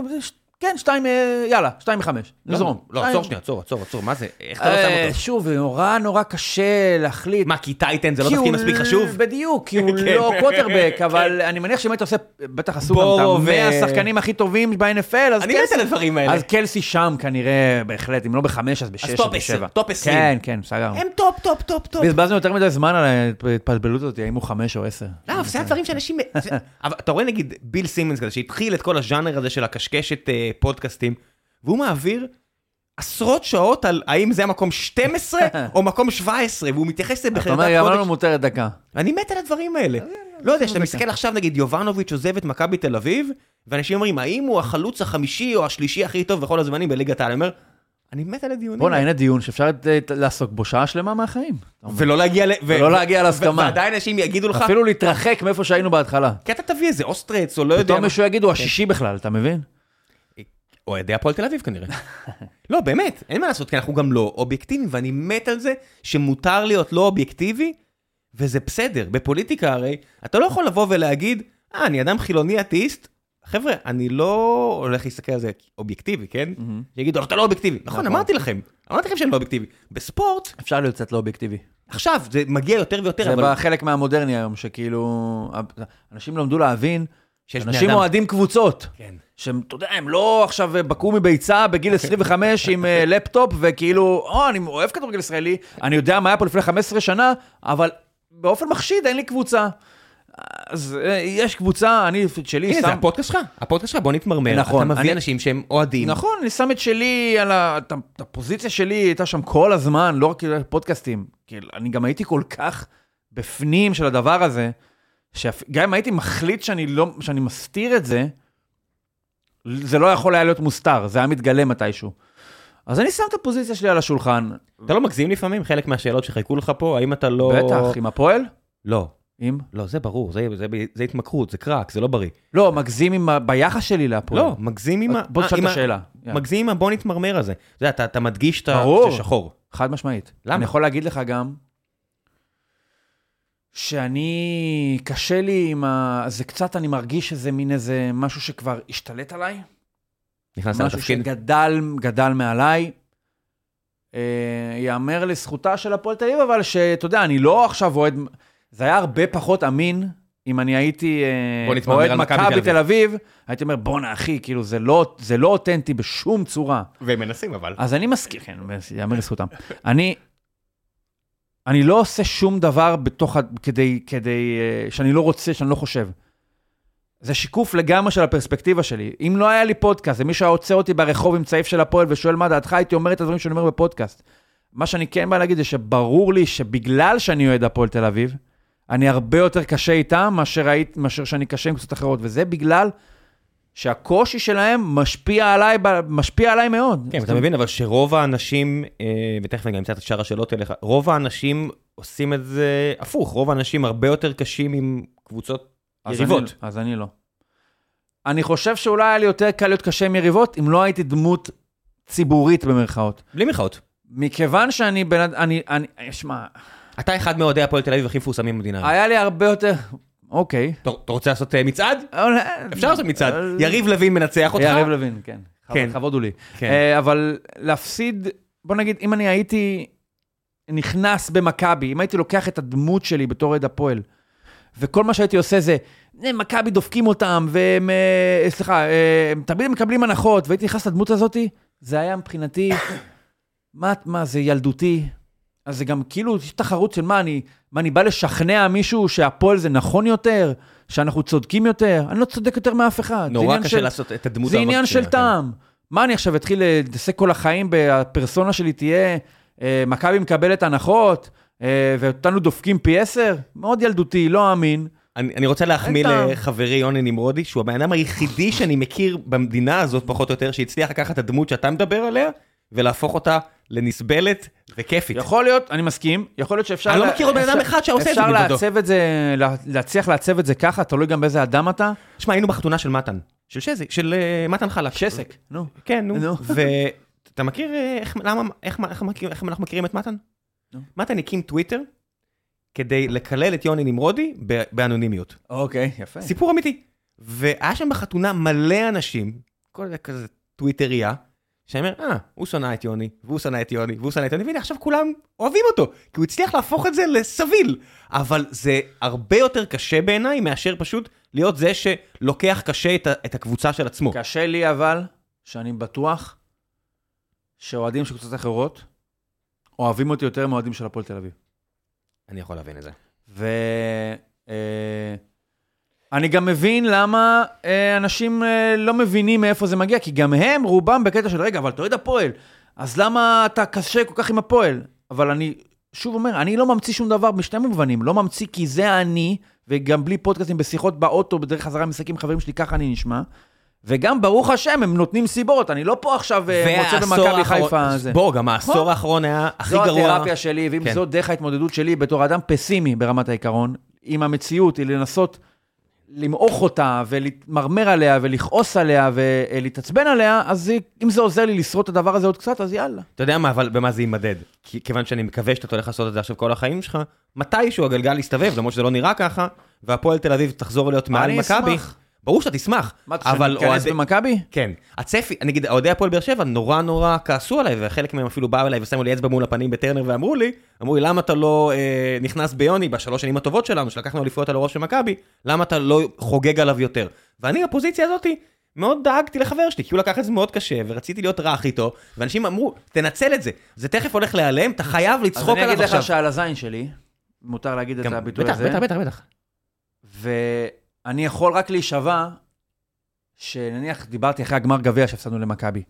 כן, שתיים, אה, יאללה, שתיים מחמש. נזרום. לא. עצור שנייה, עצור, עצור, עצור, מה זה? איך אתה לא שם אה, אותו? שוב, נורא נורא קשה להחליט. מה, כי tight end זה לא תפקיד מספיק חשוב? בדיוק, כי הוא כן. לא קוורטרבק, אבל אני מניח שאם היית עושה, בטח עשו גם את המאה השחקנים הכי טובים ב-NFL, אז אני מת על הדברים האלה. אז קלסי שם כנראה, בהחלט, אם לא בחמש, אז בשש, אז בשבע. טופ עשרים. כן, כן, סגרנו. הם טופ, טופ, טופ, טופ. בזבזנו יותר מדי זמן על ההתפלפלות הזאת, האם הוא חמש או עשר. לא, זה הדברים שאנשים... אתה רואה נגיד ביל סימנס כזה, שהתחיל את כל הז'אנר הזה של הקשקשת פודקאסטים, והוא מעביר עשרות שעות על האם זה המקום 12 או מקום 17, והוא מתייחס לזה אתה בחרדת אומר, גם לנו קודש. מותרת דקה. אני מת על הדברים האלה. לא יודע, כשאתה מסתכל עכשיו, נגיד, יובנוביץ' עוזב את מכבי תל אביב, ואנשים אומרים, האם הוא החלוץ החמישי או השלישי הכי טוב בכל הזמנים בליגת העל? אני אומר, אני מת על הדיונים בוא'נה. הנה דיון שאפשר אה, לעסוק בו שעה שלמה מהחיים. אתה אומר. ולא להגיע ל... ולא להגיע להסכמה. ועדיין אנשים יגידו לך, אפילו להתרחק מאיפה שהיינו בהתחלה. כי אתה תביא איזה אוסטרץ, או לא יודע. פתאום. מישהו יגיד, הוא השישי בכלל, אתה מבין? אוהדי הפועל תל אביב כנראה. לא, באמת, אין מה לעשות, כי אנחנו גם לא אובייקטיביים, ואני מת על זה שמותר להיות לא אובייקטיבי, וזה בסדר. בפוליטיקה הרי, אתה לא יכול לבוא ולהגיד, אה, אני אדם חילוני אתאיסט, חבר'ה, אני לא הולך להסתכל על זה אובייקטיבי, כן? יגידו, אתה לא אובייקטיבי. נכון, נכון. אמרתי לכם, אמרתי לכם שאני לא אובייקטיבי. בספורט, אפשר להיות קצת לא אובייקטיבי. עכשיו, זה מגיע יותר ויותר, זה אבל... בחלק מהמודרני היום, שכאילו... אנשים למדו להבין, אנשים. אוהדים קבוצות. כן. שהם, אתה יודע, הם לא עכשיו בקעו מביצה בגיל 25 עם אה, לפטופ, וכאילו, או, אני אוהב כדורגל ישראלי, אני יודע מה היה פה לפני 15 שנה, אבל באופן מחשיד אין לי קבוצה. אז אה, יש קבוצה, אני את שלי הנה, שם... זה הפודקאסט שלך, הפודקאסט שלך, בוא נתמרמר. נכון, אתה מביא אני- אנשים שהם אוהדים. נכון, אני שם את שלי על ה... את הפוזיציה שלי הייתה שם כל הזמן, לא רק כאילו פודקאסטים. אני גם הייתי כל כך בפנים של הדבר הזה, שגם אם הייתי מחליט שאני, לא, שאני מסתיר את זה, זה לא יכול היה להיות מוסתר, זה היה מתגלה מתישהו. אז אני שם את הפוזיציה שלי על השולחן. אתה לא מגזים לפעמים? חלק מהשאלות שחיכו לך פה, האם אתה לא... בטח, עם הפועל? לא. עם? לא, זה ברור, זה, זה, זה התמכרות, זה קרק, זה לא בריא. לא, מגזים עם ה... ביחס שלי להפועל. לא, מגזים עם ה... בוא אה, תשאל את ה- השאלה. מגזים עם הבוא נתמרמר הזה. אתה יודע, אתה, אתה מדגיש את ה... ברור. שזה שחור. חד משמעית. למה? אני יכול להגיד לך גם, שאני, קשה לי עם ה... זה קצת, אני מרגיש שזה מין איזה משהו שכבר השתלט עליי. משהו לתפקיד. שגדל, גדל מעליי. אה, יאמר לזכותה של הפועל תל אביב, אבל שאתה יודע, אני לא עכשיו אוהד... זה היה הרבה פחות אמין. אם אני הייתי אה, אוהד מכבי תל אביב, הייתי אומר, בואנה אחי, כאילו זה לא, זה לא אותנטי בשום צורה. והם מנסים אבל. אז אני מסכים, כן, יאמר לזכותם. אני, אני לא עושה שום דבר בתוך, כדי, כדי, אה, שאני לא רוצה, שאני לא חושב. זה שיקוף לגמרי של הפרספקטיבה שלי. אם לא היה לי פודקאסט, ומישהו היה עוצר אותי ברחוב עם צעיף של הפועל ושואל מה דעתך, הייתי אומר את הדברים שאני אומר בפודקאסט. מה שאני כן בא להגיד זה שברור לי שבגלל שאני אוהד הפועל תל אביב, אני הרבה יותר קשה איתם מאשר, מאשר שאני קשה עם קבוצות אחרות, וזה בגלל שהקושי שלהם משפיע עליי, משפיע עליי מאוד. כן, אתה מבין, אבל שרוב האנשים, אה, ותכף אני גם אמצא את שאר השאלות אליך, רוב האנשים עושים את זה הפוך, רוב האנשים הרבה יותר קשים עם קבוצות אז יריבות. אני, אז אני לא. אני חושב שאולי היה לי יותר קל להיות קשה עם יריבות, אם לא הייתי דמות ציבורית במרכאות. בלי מחאות. מכיוון שאני בן אדם, אני, אני, שמע, אתה אחד מאוהדי הפועל תל אביב הכי מפורסמים במדינה. היה לי הרבה יותר, אוקיי. אתה רוצה לעשות אה, מצעד? אבל- אפשר לעשות מצעד. אה, יריב לוין מנצח אותך? יריב לוין, כן. כן. כבוד הוא לי. כן. אה, אבל להפסיד, בוא נגיד, אם אני הייתי נכנס במכבי, אם הייתי לוקח את הדמות שלי בתור אוהד הפועל, וכל מה שהייתי עושה זה, "אה, מכבי דופקים אותם, והם, אה, סליחה, אה, הם תמיד מקבלים הנחות, והייתי נכנס לדמות הזאתי, זה היה מבחינתי, מה, מה, זה ילדותי. אז זה גם כאילו, יש תחרות של מה, אני, מה, אני בא לשכנע מישהו שהפועל זה נכון יותר, שאנחנו צודקים יותר? אני לא צודק יותר מאף אחד. נורא קשה של- לעשות את הדמות זה עניין של כן. טעם. מה אני עכשיו אתחיל להתעסק כל החיים, הפרסונה שלי תהיה, אה, מכבי מקבלת הנחות, אה, ואותנו דופקים פי עשר? מאוד ילדותי, לא אמין. אני, אני רוצה להחמיא. לחברי יוני נמרודי, שהוא הבן אדם היחידי שאני מכיר במדינה הזאת, פחות או יותר, שהצליח לקחת את הדמות שאתה מדבר עליה, ולהפוך אותה לנסבלת וכיפית. יכול להיות, אני מסכים, יכול להיות שאפשר... אני לא לה- מכיר עוד בן אדם אפשר- אחד שעושה את זה אפשר מלבדו. לעצב את זה, לה- להצליח לעצב את זה ככה, תלוי גם באיזה אדם אתה. שמע, היינו בחתונה של מתן, של שזי, של אה, מתן חלק. שסק, נו. כן, נו. ואתה מכיר אה, איך, למה, איך, איך, מכיר- איך אנחנו מכירים את מתן? נו. מתן הקים טוויטר כדי לקלל את יוני נמרודי באנונימיות. אוקיי, יפה. סיפור אמיתי. והיה שם בחתונה מלא אנשים, כל זה כזה טוויטריה, שאני אומר, אה, הוא שנא את יוני, והוא שנא את יוני, והוא שנא את יוני, והנה עכשיו כולם אוהבים אותו, כי הוא הצליח להפוך את זה לסביל. אבל זה הרבה יותר קשה בעיניי מאשר פשוט להיות זה שלוקח קשה את, את הקבוצה של עצמו. קשה לי אבל, שאני בטוח שאוהדים של קבוצות אחרות אוהבים אותי יותר מאוהדים של הפועל תל אביב. אני יכול להבין את זה. ואני גם מבין למה אה, אנשים אה, לא מבינים מאיפה זה מגיע, כי גם הם, רובם בקטע של, רגע, אבל אתה אוהד הפועל, אז למה אתה קשה כל כך עם הפועל? אבל אני שוב אומר, אני לא ממציא שום דבר בשני מובנים. לא ממציא כי זה אני, וגם בלי פודקאסטים בשיחות באוטו, בדרך חזרה משחקים עם חברים שלי, ככה אני נשמע. וגם, ברוך השם, הם נותנים סיבות. אני לא פה עכשיו אה, מוצא במכבי חיפה. בוא, גם העשור נכון. האחרון היה הכי זו גרוע. התרפיה שלי, ואם כן. זו דרך ההתמודדות שלי בתור אדם פסימי ברמת העיקרון, עם המציאות, היא לנסות למעוך אותה ולהתמרמר עליה ולכעוס עליה ולהתעצבן עליה, אז אם זה עוזר לי לשרוד את הדבר הזה עוד קצת, אז יאללה. אתה יודע מה, אבל במה זה יימדד? כי- כיוון שאני מקווה שאתה הולך לעשות את זה עכשיו כל החיים שלך, מתישהו הגלגל יסתובב, למרות שזה לא נראה ככה, והפועל תל אביב תחזור להיות מעל אני מכבי. אשמח. ברור שאתה תשמח. מה, אבל אכנס אוהדי- במכבי? כן. הצפי, נגיד, אוהדי הפועל באר שבע נורא נורא כעסו עליי, וחלק מהם אפילו באו אליי ושמו לי אצבע מול הפנים בטרנר ואמרו לי, אמרו לי, למה אתה לא אה, נכנס ביוני בשלוש שנים הטובות שלנו, שלקחנו אליפויות על הראש של מכבי, למה אתה לא חוגג עליו יותר? ואני בפוזיציה הזאתי, מאוד דאגתי לחבר שלי, כי הוא לקח את זה מאוד קשה, ורציתי להיות רך איתו, ואנשים אמרו, תנצל את זה, זה תכף הולך להיעלם, אתה חייב אז לצחוק אני עליו אגיד עכשיו. לך שעל הזין שלי, מותר להגיד את הביטוי הזה, בטח, בטח, בטח. ואני יכול רק להישבע, שנניח דיברתי אחרי הגמר גביע שהפסדנו למכבי.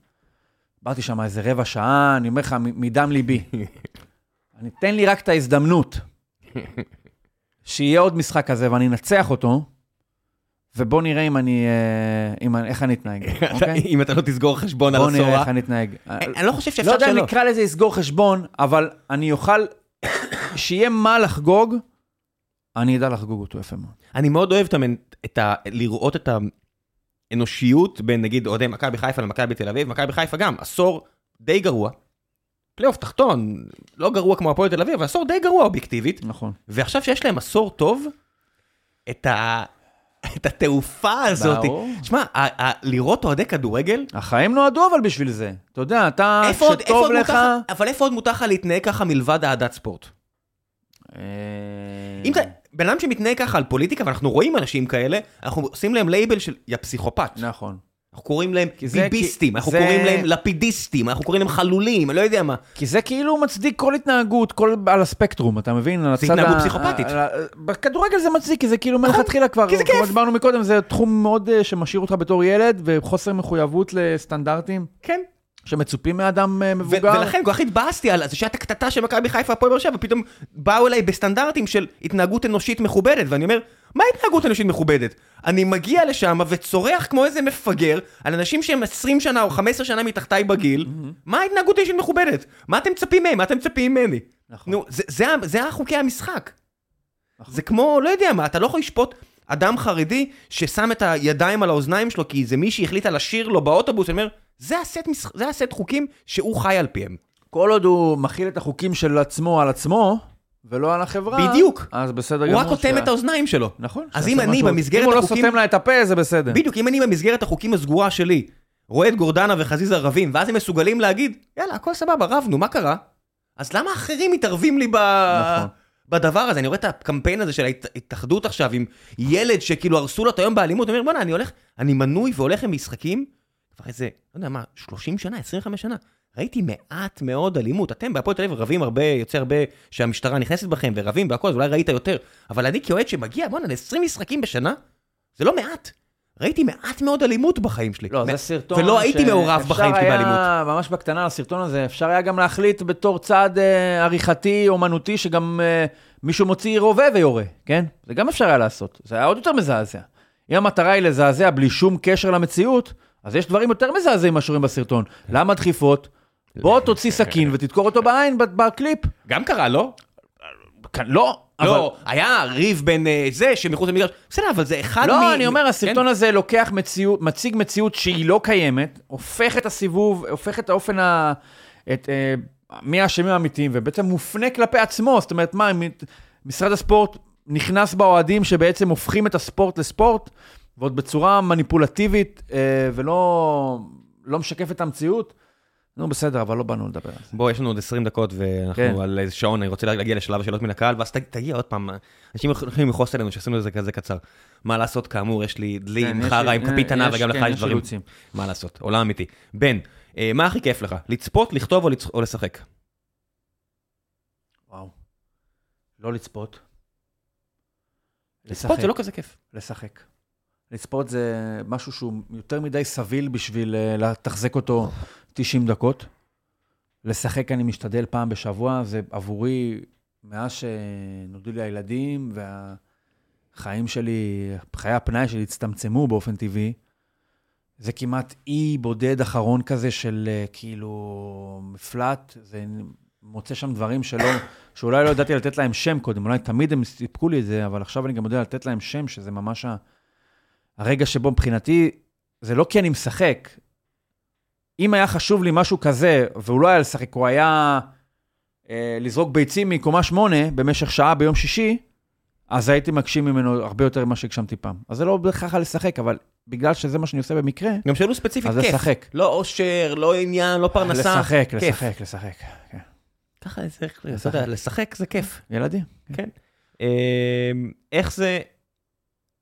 דיברתי שם איזה רבע שעה, אני אומר לך, מדם ליבי. אני, תן לי רק את ההזדמנות שיהיה עוד משחק כזה ואני אנצח אותו, ובוא נראה אם אני, אה, אם, אני- איך אני אתנהג, אוקיי? אם אתה לא תסגור חשבון על בוא נראה. איך אני אתנהג. אני לא חושב לא שאפשר יודע אם שלא. נקרא לזה לסגור חשבון, אבל אני אוכל, שיהיה מה לחגוג, אני אדע לחגוג אותו יפה מאוד. אני מאוד אוהב את ה... לראות את האנושיות בין נגיד אוהדי מכבי חיפה למכבי תל אביב, מכבי חיפה גם, עשור די גרוע. פלייאוף תחתון, לא גרוע כמו הפועל תל אביב, אבל עשור די גרוע אובייקטיבית, נכון. ועכשיו שיש להם עשור טוב, את ה... את התעופה הזאת. ברור. שמע, לראות אוהדי כדורגל, החיים נועדו אבל בשביל זה. אתה יודע, אתה, איפה עוד, איפה לך... מותר, אבל איפה עוד מותר לך להתנהג ככה מלבד אהדת ספורט? אה, אם אתה, בן אדם שמתנהג ככה על פוליטיקה, ואנחנו רואים אנשים כאלה, אנחנו עושים להם לייבל של יא פסיכופת. נכון. אנחנו קוראים להם זה- ביביסטים, אנחנו זה- קוראים להם לפידיסטים, אנחנו קוראים להם חלולים, אני לא יודע מה. כי זה כאילו מצדיק כל התנהגות, כל על הספקטרום, אתה מבין? הצד התנהגות ה- פסיכופתית. ה- בכדורגל זה מצדיק, כי זה כאילו נכון, מלכתחילה כבר, כי זה כמו כיף. שדיברנו מקודם, זה תחום מאוד אה, שמשאיר אותך בתור ילד, וחוסר מחויבות לסטנדרטים כן. שמצופים מאדם אה, מבוגר. ולכן כל כך התבאסתי על זה שהייתה קטטה של מכבי חיפה הפועל באר שבע, ופתאום באו אליי בסטנדרטים של התנהגות אנושית מכובדת, ואני אומר, מה התנהגות אנושית מכובדת? אני מגיע לשם וצורח כמו איזה מפגר על אנשים שהם 20 שנה או 15 שנה מתחתיי בגיל, מה ההתנהגות האנושית מכובדת? מה אתם מצפים מהם? מה אתם מצפים ממני? נכון. נו, זה- זה זה החוקי המשחק. נכון. זה כמו, לא יודע מה, אתה לא יכול לשפוט אדם חרדי ששם את הידיים על האוזניים שלו כי זה מישהי החליטה לשיר לו באוטובוס, אני אומר, זה הסט, משח... זה הסט חוקים שהוא חי על פיהם. כל עוד הוא מכיל את החוקים של עצמו על עצמו, ולא על החברה, בדיוק. אז בסדר הוא גמור. רק אוטם את האוזניים שלו. נכון. אז אם אני במסגרת אם הוא לא החוקים- סותם לה את הפה, זה בסדר. בדיוק, אם אני במסגרת החוקים הסגורה שלי, רואה את גורדנה וחזיזה רבים, ואז הם מסוגלים להגיד, יאללה, הכל סבבה, רבנו, מה קרה? אז למה אחרים מתערבים לי ב... נכון. בדבר הזה? אני רואה את הקמפיין הזה של ההתאחדות עכשיו עם ילד שכאילו הרסו לו את היום באלימות, אומר, בוא'נה, אני הולך, אני מנוי והולך למשחקים, כבר איזה, לא יודע מה, 30 שנה, 25 שנה. ראיתי מעט מאוד אלימות. אתם בהפועל תל אביב רבים הרבה, יוצא הרבה שהמשטרה נכנסת בכם ורבים והכל, אז אולי ראית יותר. אבל אני כאוהד שמגיע, בוא'נה, ל-20 משחקים בשנה, זה לא מעט. ראיתי מעט מאוד אלימות בחיים שלי. לא, מ- זה סרטון ולא הייתי מעורב בחיים שלי היה, באלימות. ממש בקטנה לסרטון הזה, אפשר היה גם להחליט בתור צעד אה, עריכתי, אומנותי, שגם אה, מישהו מוציא רובה ויורה, כן? זה גם אפשר היה לעשות. זה היה עוד יותר מזעזע. אם המטרה היא לזעזע בלי שום קשר למציאות, אז יש דברים יותר מזעזעים ממה שרואים בסרטון. למה דחיפות? בוא תוציא סכין ותדקור אותו בעין בקליפ. גם קרה, לא? כאן, לא, אבל... לא, היה ריב בין אה, זה שמחוץ למגרש. בסדר, אבל זה אחד מ... לא, אני אומר, כן. הסרטון הזה לוקח מציאות, מציג מציאות שהיא לא קיימת, הופך את הסיבוב, הופך את האופן ה... את, אה, מי האשמים האמיתיים, ובעצם מופנה כלפי עצמו. זאת אומרת, מה, משרד הספורט נכנס באוהדים שבעצם הופכים את הספורט לספורט, ועוד בצורה מניפולטיבית, אה, ולא לא משקף את המציאות. נו, בסדר, אבל לא באנו לדבר על זה. בוא, יש לנו עוד 20 דקות ואנחנו כן. על איזה שעון, אני רוצה להגיע לשלב השאלות מן הקהל, ואז ת- תגיע עוד פעם, אנשים יכולים לכעוס עלינו שעשינו את זה כזה קצר. מה לעשות, כאמור, יש לי דלי כן, עם חרא, עם אה, כפית ענב, יש- וגם לך כן, יש יש דברים. אילוצים. מה לעשות, עולם אמיתי. בן, אה, מה הכי כיף לך? לצפות, לכתוב או לצ- או לשחק? וואו. לא לצפות. לצפות זה לא כזה כיף. לשחק. לצפות זה משהו שהוא יותר מדי סביל בשביל אה, לתחזק אותו 90 דקות. לשחק אני משתדל פעם בשבוע, זה עבורי, מאז שנולדו לי הילדים והחיים שלי, חיי הפנאי שלי הצטמצמו באופן טבעי, זה כמעט אי בודד אחרון כזה של אה, כאילו מפלט, זה מוצא שם דברים שלא, שאולי לא ידעתי לתת להם שם קודם, אולי תמיד הם סיפקו לי את זה, אבל עכשיו אני גם יודע לתת להם שם, שזה ממש ה... הרגע שבו מבחינתי, זה לא כי אני משחק. אם היה חשוב לי משהו כזה, והוא לא היה לשחק, הוא היה אה, לזרוק ביצים מקומה שמונה במשך שעה ביום שישי, אז הייתי מגשים ממנו הרבה יותר ממה שהגשמתי פעם. אז זה לא בהכרח לשחק, אבל בגלל שזה מה שאני עושה במקרה, גם שאלו ספציפית אז כיף. לשחק. לא אושר, לא עניין, לא פרנסה. לשחק, כיף. לשחק, לשחק. כן. ככה זה צריך, אתה לשחק. יודע, לשחק זה כיף. ילדים. אמ, איך זה,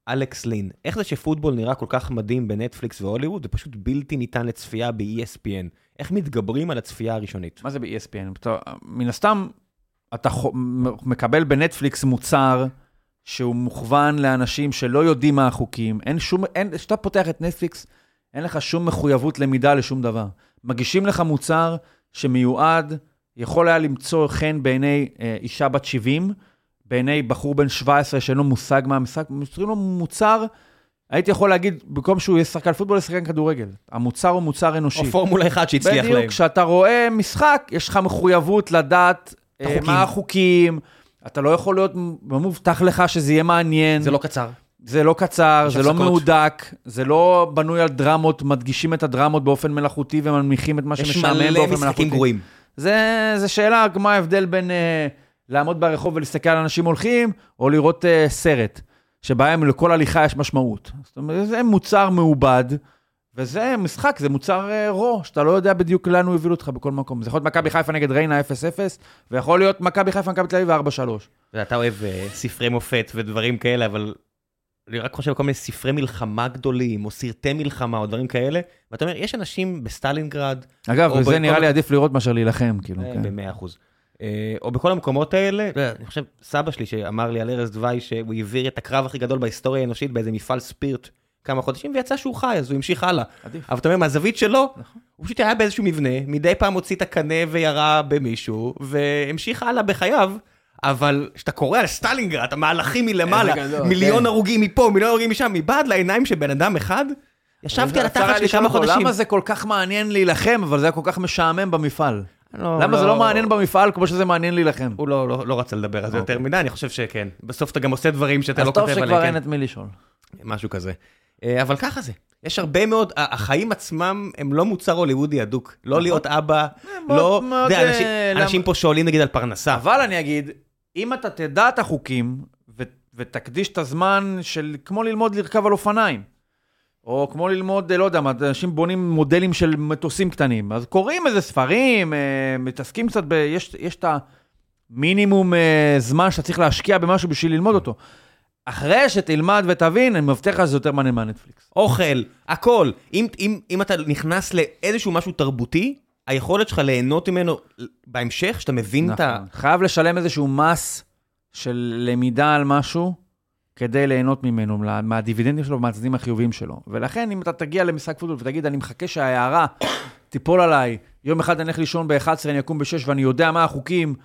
אלכס לין, איך זה שפוטבול נראה כל כך מדהים בנטפליקס והוליווד, זה פשוט בלתי ניתן לצפייה ב-ESPN. איך מתגברים על הצפייה הראשונית? מה זה ב-ESPN? מן הסתם, אתה מקבל בנטפליקס מוצר שהוא מוכוון לאנשים שלא יודעים מה החוקים. אין שום, כשאתה פותח את נטפליקס, אין לך שום מחויבות למידה לשום דבר. מגישים לך מוצר שמיועד, יכול היה למצוא חן בעיני אה, אישה בת 70, בעיני בחור בן 17 שאין לו מושג מה המשחק, מוצרים לו מוצר, הייתי יכול להגיד, במקום שהוא יהיה שחקן פוטבול, יהיה שחקן כדורגל. המוצר הוא מוצר אנושי. או פורמולה 1 שהצליח להם. בדיוק, כשאתה רואה משחק, יש לך מחויבות לדעת אה, החוקים. מה החוקים. אתה לא יכול להיות, לא מובטח לך שזה יהיה מעניין. זה לא קצר. זה לא קצר, יש זה לא הפסקות. מהודק, זה לא בנוי על דרמות, מדגישים את הדרמות באופן מלאכותי ומנמיכים את מה יש שמשעמם מלא באופן משחקים מלאכותי. גרועים. זה, זה שאלה, מה ההבדל בין אה, לעמוד ברחוב ולהסתכל על אנשים הולכים, או לראות אה, סרט, שבהם לכל הליכה יש משמעות. זאת אומרת, זה מוצר מעובד, וזה משחק, זה מוצר אה, רו, שאתה לא יודע בדיוק לאן הוא יוביל אותך בכל מקום. זה יכול להיות מכבי חיפה נגד ריינה 0-0, ויכול להיות מכבי חיפה מכבי תל אביב 4-3. אתה אוהב אה, ספרי מופת ודברים כאלה, אבל אני רק חושב על כל מיני ספרי מלחמה גדולים, או סרטי מלחמה, או דברים כאלה, ואתה אומר, יש אנשים בסטלינגרד, אגב, וזה נראה לי עדיף לראות מאשר להילחם, כאילו. כן. במאה אחוז. אה, או בכל המקומות האלה, אני חושב, סבא שלי שאמר לי על ארז דווי שהוא העביר את הקרב הכי גדול בהיסטוריה האנושית באיזה מפעל ספירט כמה חודשים, ויצא שהוא חי, אז הוא המשיך הלאה. עדיף. אבל אתה אומר, מהזווית שלו, נכון. הוא פשוט היה באיזשהו מבנה, מדי פעם הוציא את הקנה וירה במישהו, והמשיך הלאה בחייו. אבל כשאתה קורא על סטלינגרד, המהלכים מלמעלה, גדול, מיליון כן. הרוגים מפה, מיליון הרוגים משם, מבעד לעיניים של בן אדם אחד, ישבתי על התחת שלי כמה חודשים. למה זה כל כך מעניין להילחם, אבל זה היה כל כך משעמם במפעל? לא, למה זה לא מעניין במפעל כמו שזה מעניין להילחם? הוא לא, לא, לא רצה לדבר על זה יותר אוקיי. מדי, אני חושב שכן. בסוף אתה גם עושה דברים שאתה אז לא טוב כותב עליהם. שכבר כן. אין את מי לשאול. משהו כזה. אה, אבל ככה זה. יש הרבה מאוד, החיים עצמם הם לא מוצר הוליוודי הדוק. לא נכון. להיות אבא, מאוד- לא... אנשים- אה, פה שואלים נגיד על פרנסה. אבל אני אגיד, אם אתה תדע את החוקים, ו- ותקדיש את הזמן של כמו ללמוד לרכב על אופניים, או כמו ללמוד, אה, לא יודע מה, אנשים בונים מודלים של מטוסים קטנים, אז קוראים איזה ספרים, אה, מתעסקים קצת ב... יש, יש את המינימום אה, זמן שאתה צריך להשקיע במשהו בשביל ללמוד אותו. אחרי שתלמד ותבין, אני מבטיח לך שזה יותר מעניין מהנטפליקס. אוכל, הכל. אם, אם, אם אתה נכנס לאיזשהו משהו תרבותי, היכולת שלך ליהנות ממנו בהמשך, שאתה מבין את ה... נכון. חייב לשלם איזשהו מס של למידה על משהו כדי ליהנות ממנו, מה- מהדיבידנדים שלו ומהצדדים החיוביים שלו. ולכן, אם אתה תגיע למשחק פוטבול ותגיד, אני מחכה שההערה תיפול עליי, יום אחד אני אלך לישון ב-11, אני אקום ב-6 ואני יודע מה החוקים,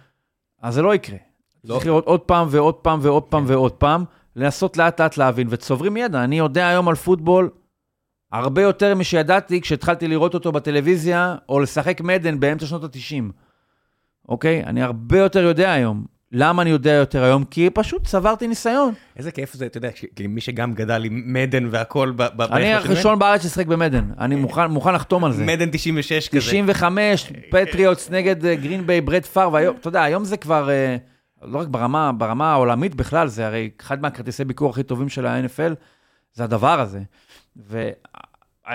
אז זה לא יקרה. לא. צריך לראות עוד פעם ועוד פעם ועוד פעם ועוד פעם, לנסות לאט לאט להבין, וצוברים ידע. אני יודע היום על פוטבול הרבה יותר משידעתי כשהתחלתי לראות אותו בטלוויזיה, או לשחק מדן באמצע שנות ה-90. אוקיי? אני הרבה יותר יודע היום. למה אני יודע יותר היום? כי פשוט צברתי ניסיון. איזה כיף זה, אתה יודע, כמי שגם גדל עם מדן והכל ב... ב- אני הראשון בארץ ששיחק במדן. אני מוכן, מוכן לחתום על זה. מדן 96 כזה. 95, פטריוטס נגד אה, גרינביי, ברט פארב, והיום, אתה יודע, היום זה כבר, אה, לא רק ברמה, ברמה העולמית בכלל, זה הרי אחד מהכרטיסי ביקור הכי טובים של ה-NFL, זה הדבר הזה.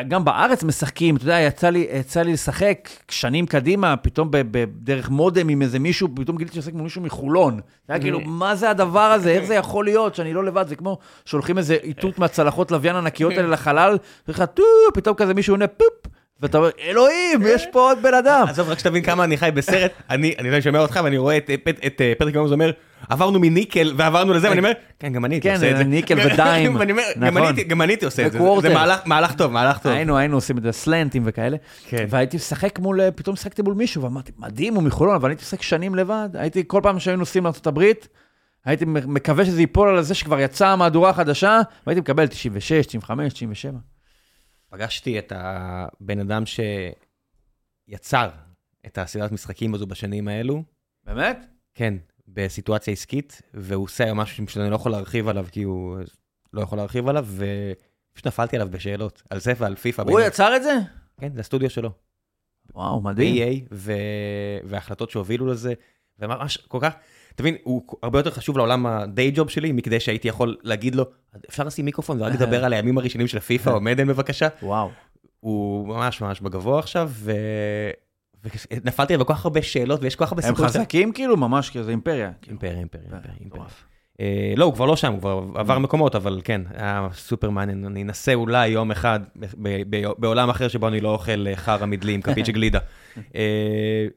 וגם בארץ משחקים, אתה יודע, יצא לי, יצא לי לשחק שנים קדימה, פתאום בדרך מודם עם איזה מישהו, פתאום גיליתי לשחק מול מישהו מחולון. זה היה כאילו, מה זה הדבר הזה? איך זה יכול להיות שאני לא לבד? זה כמו שולחים איזה איתות מהצלחות לוויין ענקיות האלה לחלל, פתאום כזה מישהו עונה פופ, ואתה אומר, אלוהים, יש פה עוד בן אדם. עזוב, רק שתבין כמה אני חי בסרט, אני לא שומע אותך ואני רואה את, את פטריק מהומס אומר, עברנו מניקל ועברנו לזה, ואני אומר, כן, גם אני הייתי כן, עושה את זה. ניקל ודיים. גם. אני הייתי- עושה את זה. זה מהלך- טוב, מהלך טוב. היינו, היינו עושים את זה, סלנטים וכאלה. כן. והייתי משחק מול, אה, פתאום משחקתי מול מישהו, ואמרתי, מדהים, הוא מחולון, אבל הייתי משחק שנים לבד. הייתי, כל פעם שהיינו נוסעים לארה"ב, הייתי מקווה שזה ייפול על זה שכבר יצאה המהדורה החדשה, והייתי מקבל 96, 95, 97. פגשתי את הבן אדם שיצר את הסדרת משחקים הזו בשנים האלו. באמת? כן, בסיטואציה עסקית, והוא עושה היום משהו שאני לא יכול להרחיב עליו, כי הוא לא יכול להרחיב עליו, ופשוט נפלתי עליו בשאלות, על זה ועל פיפא. הוא יצר את זה? כן, זה הסטודיו שלו. וואו, מדהים. ב-EA, ו... וההחלטות שהובילו לזה, וממש כל כך, תבין, הוא הרבה יותר חשוב לעולם הדיי ג'וב שלי, מכדי שהייתי יכול להגיד לו, אפשר לשים מיקרופון ורק לדבר על הימים הראשונים של פיפא, או מדן בבקשה. וואו. הוא ממש ממש בגבוה עכשיו, ו... ונפלתי עליו בכל כך הרבה שאלות, ויש כל כך הרבה הם סיפורים. חזקים כאילו, ממש כאילו, זה אימפריה. אימפריה, אימפריה, אה, אימפריה. אה, לא, הוא כבר לא שם, הוא כבר עבר מקומות, אבל כן, היה סופר מעניין. אני אנסה אולי יום אחד, ב- ב- בעולם אחר שבו אני לא אוכל אה, חרא מדלי עם של גלידה.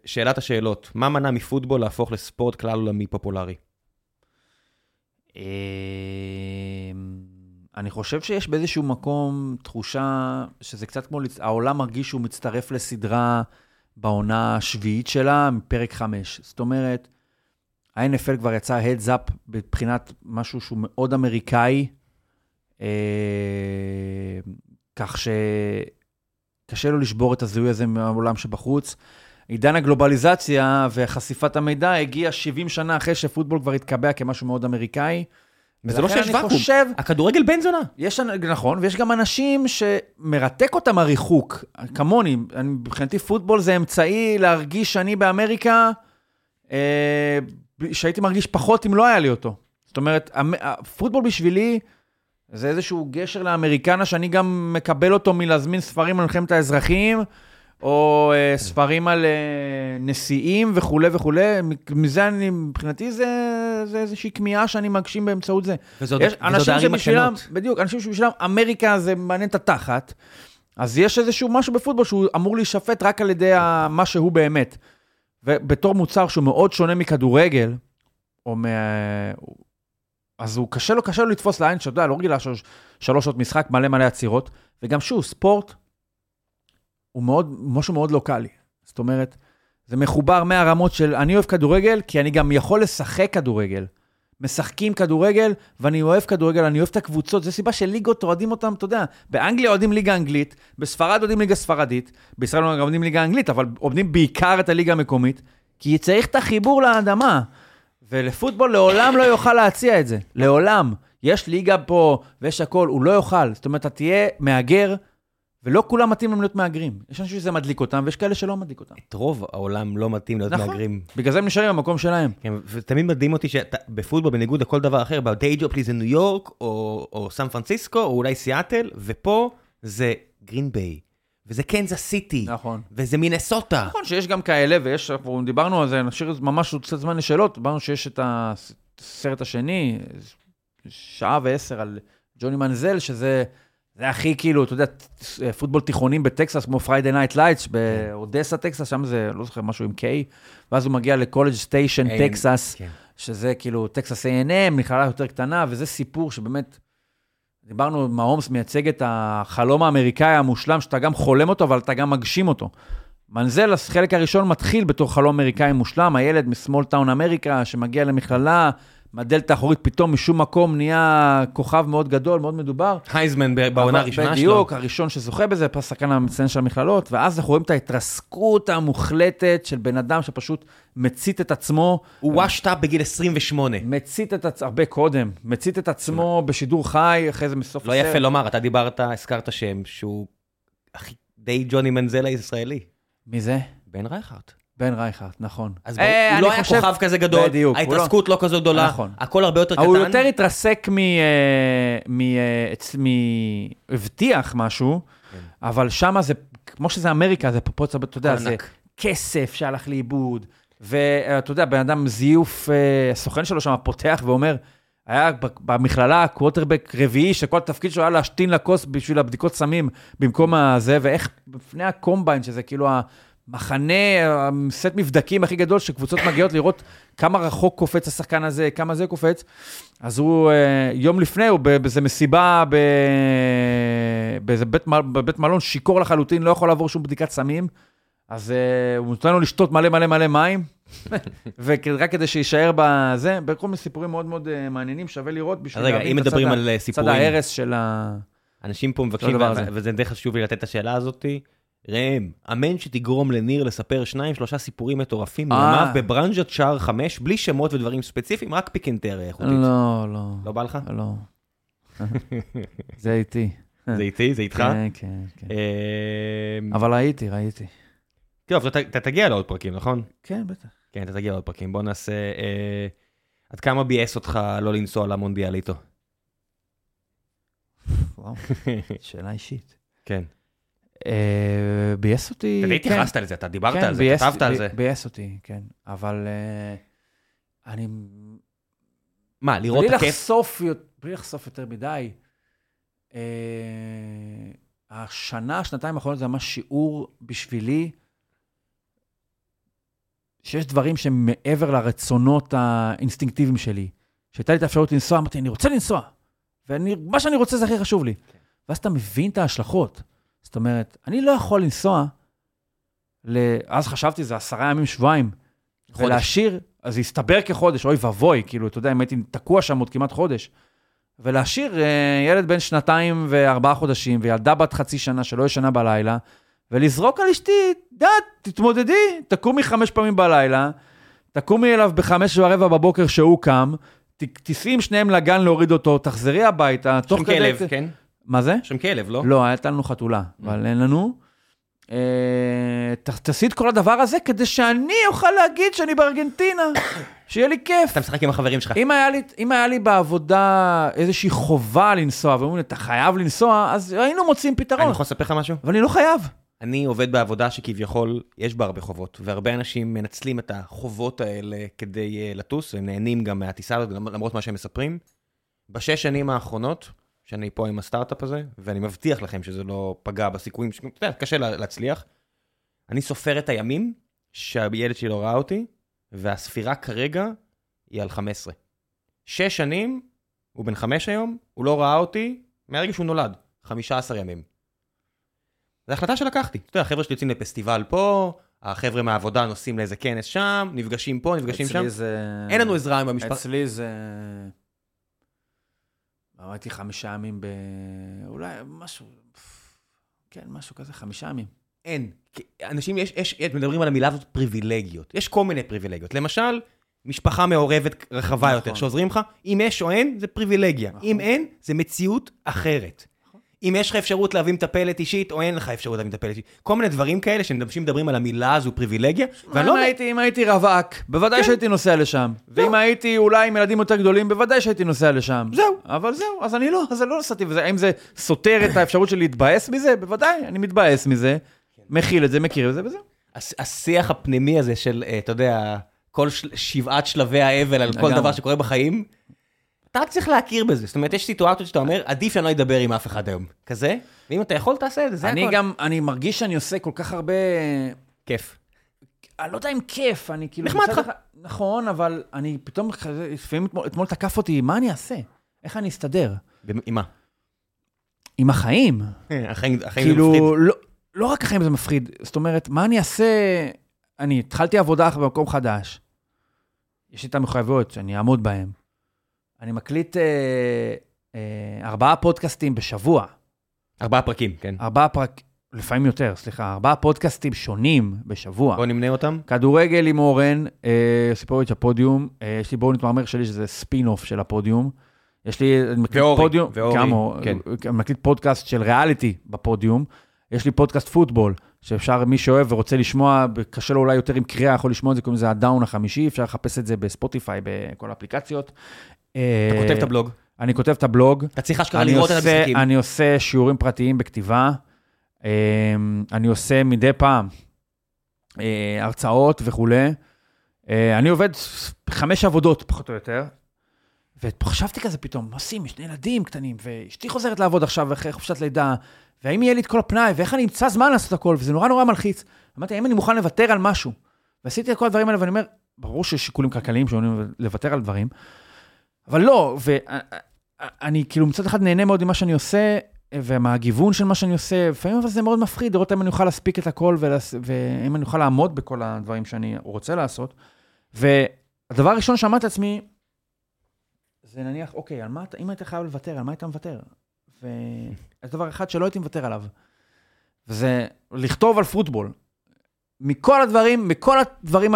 שאלת השאלות, מה מנע מפוטבול להפוך לספורט כלל עולמי פופולרי? אמ, אני חושב שיש באיזשהו מקום תחושה שזה קצת כמו, העולם מרגיש שהוא מצטרף לסדרה בעונה השביעית שלה, מפרק 5. זאת אומרת, ה-NFL כבר יצא heads up מבחינת משהו שהוא מאוד אמריקאי, אה, כך שקשה לו לשבור את הזיהוי הזה מהעולם שבחוץ. עידן הגלובליזציה וחשיפת המידע הגיע 70 שנה אחרי שפוטבול כבר התקבע כמשהו מאוד אמריקאי. וזה לא שיש ואקום. חושב, הכדורגל בן זונה. יש, נכון, ויש גם אנשים שמרתק אותם הריחוק, כמוני, אני- מבחינתי פוטבול זה אמצעי להרגיש שאני באמריקה, אה, שהייתי מרגיש פחות אם לא היה לי אותו. זאת אומרת, הפוטבול בשבילי זה איזשהו גשר לאמריקנה שאני גם מקבל אותו מלהזמין ספרים על מלחמת האזרחים, או אה, ספרים על אה, נשיאים וכולי וכולי. מזה אני, מבחינתי זה, זה איזושהי כמיהה שאני מגשים באמצעות זה. עוד יש עוד אנשים שבשבילם. בדיוק, אנשים שבשבילם אמריקה זה מעניין את התחת, אז יש איזשהו משהו בפוטבול שהוא אמור להישפט רק על ידי ה- מה שהוא באמת. ובתור מוצר שהוא מאוד שונה מכדורגל, או מה... אז הוא קשה לו, קשה לו לתפוס לעין, שאתה יודע, לא רגילה שלוש, שלוש שעות משחק, מלא מלא עצירות, וגם שוב, ספורט הוא מאוד, משהו מאוד לוקאלי. זאת אומרת, זה מחובר מהרמות של אני אוהב כדורגל, כי אני גם יכול לשחק כדורגל. משחקים כדורגל, ואני אוהב כדורגל, אני אוהב את הקבוצות, זו סיבה שליגות אוהדים אותם, אתה יודע, באנגליה אוהדים ליגה אנגלית, בספרד אוהדים ליגה ספרדית, בישראל אוהדים ליגה אנגלית, אבל אוהדים בעיקר את הליגה המקומית, כי צריך את החיבור לאדמה. ולפוטבול לעולם לא יוכל להציע את זה, לעולם. יש ליגה פה ויש הכל, הוא לא יוכל. זאת אומרת, אתה תהיה מהגר, ולא כולם מתאים להם להיות מהגרים. יש אנשים שזה מדליק אותם, ויש כאלה שלא מדליק אותם. את רוב העולם לא מתאים להיות נכון. מהגרים. בגלל זה הם נשארים במקום שלהם. כן, ותמיד מדהים אותי שבפוטבול, בניגוד לכל דבר אחר, בדיי ג'וב שלי זה ניו יורק, או, או סן פרנסיסקו, או אולי סיאטל, ופה זה גרין ביי, וזה קנזס סיטי, נכון. וזה מינסוטה. נכון שיש גם כאלה, ויש, דיברנו על זה, נשאיר ממש עוד קצת זמן לשאלות, דיברנו שיש את הסרט השני, שעה ועשר על ג'וני מנזל, שזה זה הכי כאילו, אתה יודע, פוטבול תיכונים בטקסס, כמו Friday Night Lights, באודסה, טקסס, שם זה, לא זוכר, משהו עם K, ואז הוא מגיע לקולג' סטיישן, טקסס, כן. שזה כאילו טקסס A&M, מכללה יותר קטנה, וזה סיפור שבאמת, דיברנו, מהומס מייצג את החלום האמריקאי המושלם, שאתה גם חולם אותו, אבל אתה גם מגשים אותו. מנזל, החלק הראשון מתחיל בתור חלום אמריקאי מושלם, הילד מ small town אמריקה שמגיע למכללה, מהדלת האחורית פתאום משום מקום נהיה כוכב מאוד גדול, מאוד מדובר. הייזמן בעונה הראשונה שלו. בדיוק, הראשון שזוכה בזה, השחקן המצטיין של המכללות, ואז אנחנו רואים את ההתרסקות המוחלטת של בן אדם שפשוט מצית את עצמו, הוא וושט אפ בגיל 28. מצית את עצמו, הרבה קודם, מצית את עצמו בשידור חי, אחרי זה מסוף לא יפה לומר, אתה דיברת, הזכרת שם שהוא די ג'וני מנזל הישראלי, מי זה? בן רייכרט. בן רייכרט, נכון. אז אה, הוא לא היה חושב- כוכב כזה גדול, בדיוק, לא- ההתרסקות לא כזו גדולה, נכון. הכל הרבה יותר קטן. הוא יותר התרסק מ... אה, מ... אה, מ... הבטיח משהו, כן. אבל שמה זה, כמו שזה אמריקה, זה פרופורציה, אתה יודע, זה. כסף שהלך לאיבוד, ואתה יודע, בן אדם זיוף, אה, הסוכן שלו שם פותח ואומר, היה ב- במכללה קווטרבק רביעי, שכל התפקיד שלו היה להשתין לכוס בשביל הבדיקות סמים במקום הזה, ואיך לפני הקומביין, שזה כאילו מחנה, אה, סט מבדקים הכי גדול, שקבוצות מגיעות לראות כמה רחוק קופץ השחקן הזה, כמה זה קופץ. אז הוא, אה, יום לפני, הוא באיזה מסיבה. באיזה בית, בבית מלון, שיכור לחלוטין, לא יכול לעבור שום בדיקת סמים. אז uh, הוא נותן לו לשתות מלא מלא מלא מים, ורק כדי שיישאר בזה, בכל מיני סיפורים מאוד מאוד uh, מעניינים, שווה לראות בשביל אז רגע, להבין אם מדברים על אה, צד סיפורים, ההרס של ה... אנשים פה מבקשים. וזה די חשוב לי לתת את השאלה הזאתי. ראם, אמן שתגרום לניר לספר שניים, שלושה סיפורים מטורפים אה. מימיו בברנז'ת שער חמש, בלי שמות ודברים ספציפיים, רק פיקנטריה איכותית. לא, לא, לא בא לך? לא. זה איתי. זה איתי, זה איתך? כן, כן, כן. אה, אבל ראיתי, ראיתי. טוב, אתה תגיע לעוד פרקים, נכון? כן, בטח. כן, אתה תגיע לעוד פרקים. בוא נעשה... אה, עד כמה ביאס אותך לא לנסוע למונדיאל איתו? וואו, שאלה אישית. כן. אה, ביאס אותי, אתה די כן. התייחסת על זה, אתה דיברת כן, על זה, כתבת על זה. ביאס אותי, כן. אבל אה, אני... מה, לראות את הכיף? בלי לחשוף יותר מדי, אה, השנה, שנתיים האחרונות זה ממש שיעור בשבילי, שיש דברים שהם מעבר לרצונות האינסטינקטיביים שלי. שהייתה לי את האפשרות לנסוע, אמרתי, אני רוצה לנסוע. ומה שאני רוצה זה הכי חשוב לי. ואז אתה מבין את ההשלכות. זאת אומרת, אני לא יכול לנסוע, ל... אז חשבתי, זה עשרה ימים, שבועיים. חודש. ולהשאיר, אז זה הסתבר כחודש, אוי ואבוי, כאילו, אתה יודע, אם הייתי תקוע שם עוד כמעט חודש. ולהשאיר אה, ילד בן שנתיים וארבעה חודשים, וילדה בת חצי שנה שלא ישנה בלילה, ולזרוק על אשתי, דת, תתמודדי, תקומי חמש פעמים בלילה, תקומי אליו בחמש ורבע בבוקר שהוא קם, תיסעי עם שניהם לגן להוריד אותו, תחזרי הביתה, תוך כדי... כלב, כן? מה זה? שם כלב, לא? לא, הייתה לנו חתולה, אבל אין לנו. אה, תעשי את כל הדבר הזה כדי שאני אוכל להגיד שאני בארגנטינה, שיהיה לי כיף. אתה משחק עם החברים שלך. אם היה, לי, אם היה לי בעבודה איזושהי חובה לנסוע, ואומרים לי, אתה חייב לנסוע, אז היינו מוצאים אני פתרון. יכול לספר לך משהו? אבל אני לא חייב. אני עובד בעבודה שכביכול יש בה הרבה חובות, והרבה אנשים מנצלים את החובות האלה כדי uh, לטוס, הם נהנים גם מהטיסה הזאת, למ- למרות מה שהם מספרים. בשש שנים האחרונות, שאני פה עם הסטארט-אפ הזה, ואני מבטיח לכם שזה לא פגע בסיכויים, אתה יודע, קשה לה- להצליח, אני סופר את הימים שהילד שלי לא ראה אותי, והספירה כרגע היא על 15. שש שנים, הוא בן חמש היום, הוא לא ראה אותי מהרגע שהוא נולד, 15 ימים. זו החלטה שלקחתי. אתה יודע, החבר'ה שלי יוצאים לפסטיבל פה, החבר'ה מהעבודה נוסעים לאיזה כנס שם, נפגשים פה, נפגשים שם. אצלי זה... אין לנו עזרה עם המשפחה. אצלי זה... אמרתי חמישה ימים ב... אולי משהו... כן, משהו כזה, חמישה ימים. אין. אנשים, יש, יש, יש, מדברים על המילה הזאת פריבילגיות. יש כל מיני פריבילגיות. למשל, משפחה מעורבת רחבה נכון. יותר, שעוזרים לך, אם יש או אין, זה פריבילגיה. נכון. אם אין, זה מציאות אחרת. אם יש לך אפשרות להביא מטפלת אישית, או אין לך אפשרות להביא מטפלת אישית. כל מיני דברים כאלה שאנשים מדברים על המילה הזו פריבילגיה, ואני לא... הייתי, אם הייתי רווק, בוודאי כן. שהייתי נוסע לשם. ואם הייתי אולי עם ילדים יותר גדולים, בוודאי שהייתי נוסע לשם. זהו. אבל זהו, אז אני לא, אז אני לא נסעתי. האם זה סותר את האפשרות שלי להתבאס מזה? בוודאי, אני מתבאס מזה, מכיל את זה, מכיר את זה, וזהו. הש- השיח הפנימי הזה של, אה, אתה יודע, כל שבעת שלבי האבל על כל. דבר שקורה בחיים, אתה רק צריך להכיר בזה. זאת אומרת, יש סיטואציות שאתה אומר, עדיף שאני לא אדבר עם אף אחד היום. כזה, ואם אתה יכול, תעשה את זה, זה אני הכל. גם, אני מרגיש שאני עושה כל כך הרבה... כיף. אני לא יודע אם כיף, אני כאילו... נחמד לך. נכון, אבל אני פתאום, לפעמים אתמול- אתמול תקף אותי, מה אני אעשה? איך אני אסתדר? עם מה? עם החיים. החיים זה מפחיד. כאילו, לא, לא רק החיים זה מפחיד, זאת אומרת, מה אני אעשה? אני התחלתי עבודה במקום חדש, יש לי את המחויבויות שאני אעמוד בהן. אני מקליט אה, אה, ארבעה פודקאסטים בשבוע, ארבעה פרקים, כן. ארבעה פרק, לפעמים יותר, סליחה, ארבעה פודקאסטים שונים בשבוע. בוא נמנה אותם. כדורגל עם אורן, אה, סיפוריץ' הפודיום, אה, יש לי בואו נתמרמר שלי שזה ספין אוף של הפודיום. יש לי, אני מקליט ואורי, פודיום, ואורי, אור- כן. אני מקליט פודקאסט של ריאליטי בפודיום. יש לי פודקאסט פוטבול, שאפשר, מי שאוהב ורוצה לשמוע, קשה לו אולי יותר עם קריאה, יכול לשמוע את זה, קוראים לזה הדאון החמישי, אפשר לחפש את זה בספוטיפיי, בכל האפליקציות. אתה אה, כותב את הבלוג. אני כותב את הבלוג. אתה צריך אשכרה לראות את המשחקים. אני עושה שיעורים פרטיים בכתיבה, אמ, אני עושה מדי פעם אה, הרצאות וכולי. אה, אני עובד חמש עבודות, פחות או יותר, וחשבתי כזה פתאום, מה עושים? יש שני ילדים קטנים, ואשתי חוזרת לעבוד עכשיו אחרי חופשת לידה, והאם יהיה לי את כל הפנאי, ואיך אני אמצא זמן לעשות הכל, וזה נורא נורא מלחיץ. אמרתי, האם אני מוכן לוותר על משהו? ועשיתי את כל הדברים האלה, ואני אומר, ברור שיש שיקולים כלכליים שאומרים לוותר על דברים, אבל לא, ואני כאילו מצד אחד נהנה מאוד ממה שאני עושה, ומהגיוון של מה שאני עושה, לפעמים אבל זה מאוד מפחיד לראות אם אני אוכל להספיק את הכל, ואם אני אוכל לעמוד בכל הדברים שאני רוצה לעשות. והדבר הראשון שאמרתי לעצמי, זה נניח, אוקיי, על מה, אם היית חייב לוותר, על מה היית מוותר? ויש דבר אחד שלא הייתי מוותר עליו, וזה לכתוב על פוטבול. מכל הדברים, מכל הדברים,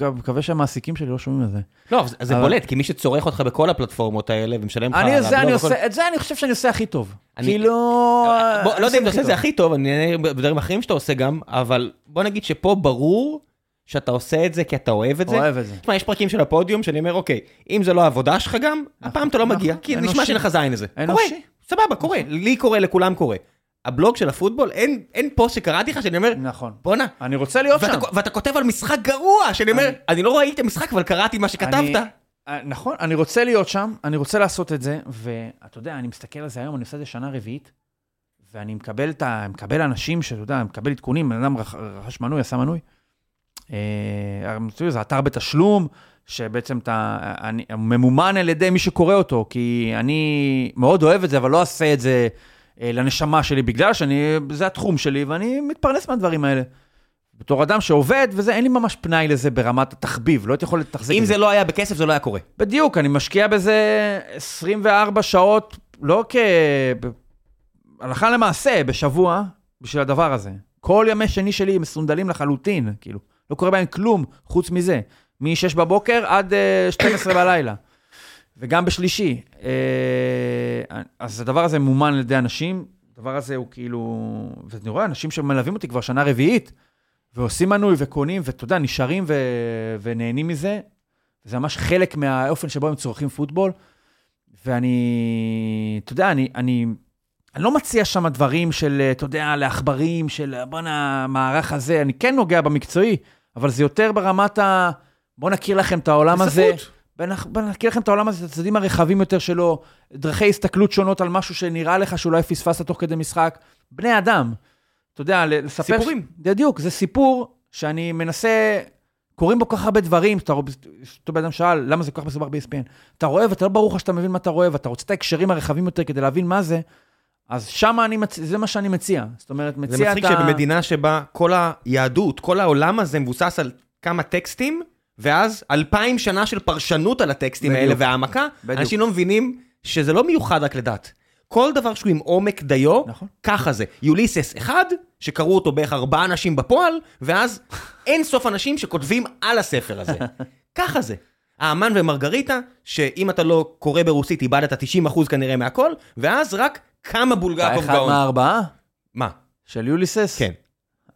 מקווה שהמעסיקים שלי לא שומעים את זה. לא, זה. בולט, כי מי שצורך אותך בכל הפלטפורמות האלה ומשלם לך... אני, זה, אני עושה, את זה אני חושב שאני עושה הכי טוב. אני... כאילו... בוא, לא יודע אם אתה עושה את זה הכי טוב, אני נהנה בדברים אחרים שאתה עושה גם, אבל בוא נגיד שפה ברור שאתה עושה את זה כי אתה אוהב את זה. אוהב את זה. תשמע, יש פרקים של הפודיום שאני אומר, אוקיי, אם זה לא העבודה שלך גם, נכון, הפעם אתה לא מגיע, נכון, כי נשמע שאין לך זין לזה. אנושי. סבבה, קורה, לי קורה, לכולם קורה. הבלוג של הפוטבול, אין, אין פוסט שקראתי לך שאני אומר, נכון. בואנה. אני רוצה להיות ואתה, שם. ואתה כותב על משחק גרוע, שאני אומר, אני, אני לא ראיתי את המשחק, אבל קראתי מה שכתבת. אני, אה, נכון, אני רוצה להיות שם, אני רוצה לעשות את זה, ואתה יודע, אני מסתכל על זה היום, אני עושה את זה שנה רביעית, ואני מקבל, את ה, מקבל אנשים שאתה יודע, מקבל עדכונים, בן אדם רכש מנוי, עשה מנוי. אה, זה אתר בתשלום, שבעצם אתה, אני, ממומן על ידי מי שקורא אותו, כי אני מאוד אוהב את זה, אבל לא אעשה את זה לנשמה שלי, בגלל שזה התחום שלי, ואני מתפרנס מהדברים האלה. בתור אדם שעובד, וזה, אין לי ממש פנאי לזה ברמת התחביב, לא הייתי יכול לתחזק זה. אם זה לא היה בכסף, זה לא היה קורה. בדיוק, אני משקיע בזה 24 שעות, לא כ... הלכה למעשה, בשבוע, בשביל הדבר הזה. כל ימי שני שלי מסונדלים לחלוטין, כאילו, לא קורה בהם כלום חוץ מזה. מ-6 בבוקר עד 12 אה, בלילה. וגם בשלישי. אה, אז הדבר הזה ממומן על ידי אנשים, הדבר הזה הוא כאילו... ואני רואה אנשים שמלווים אותי כבר שנה רביעית, ועושים מנוי וקונים, ואתה יודע, נשארים ו... ונהנים מזה. זה ממש חלק מהאופן שבו הם צורכים פוטבול. ואני, אתה יודע, אני, אני, אני לא מציע שם דברים של, אתה יודע, לעכברים, של בואנה, המערך הזה, אני כן נוגע במקצועי, אבל זה יותר ברמת ה... בוא נכיר לכם את העולם הזה. בוא נכיר לכם את העולם הזה, את הצדדים הרחבים יותר שלו, דרכי הסתכלות שונות על משהו שנראה לך שאולי פספסת תוך כדי משחק. בני אדם, אתה יודע, לספר... סיפורים. בדיוק, זה סיפור שאני מנסה, קורים בו כל כך הרבה דברים, אתה רואה, אותו בן אדם שאל, למה זה כל כך מסובך ב-ESPN? אתה רואה ואתה לא ברור לך שאתה מבין מה אתה רואה, ואתה רוצה את ההקשרים הרחבים יותר כדי להבין מה זה, אז שם אני מציע, זה מה שאני מציע. זאת אומרת, מציע את ה... זה מצחיק שבמדינה שבה כל היהדות, כל העולם הזה מבוסס על כמה טקסטים, ואז אלפיים שנה של פרשנות על הטקסטים בדיוק. האלה והעמקה, בדיוק. אנשים לא מבינים שזה לא מיוחד רק לדת. כל דבר שהוא עם עומק דיו, נכון. ככה זה. יוליסס אחד, שקראו אותו בערך ארבעה אנשים בפועל, ואז אין סוף אנשים שכותבים על הספר הזה. ככה זה. האמן ומרגריטה, שאם אתה לא קורא ברוסית, איבדת 90% כנראה מהכל, ואז רק כמה בולגקוב גאון. אתה אחד מהארבעה? מה? של יוליסס? כן.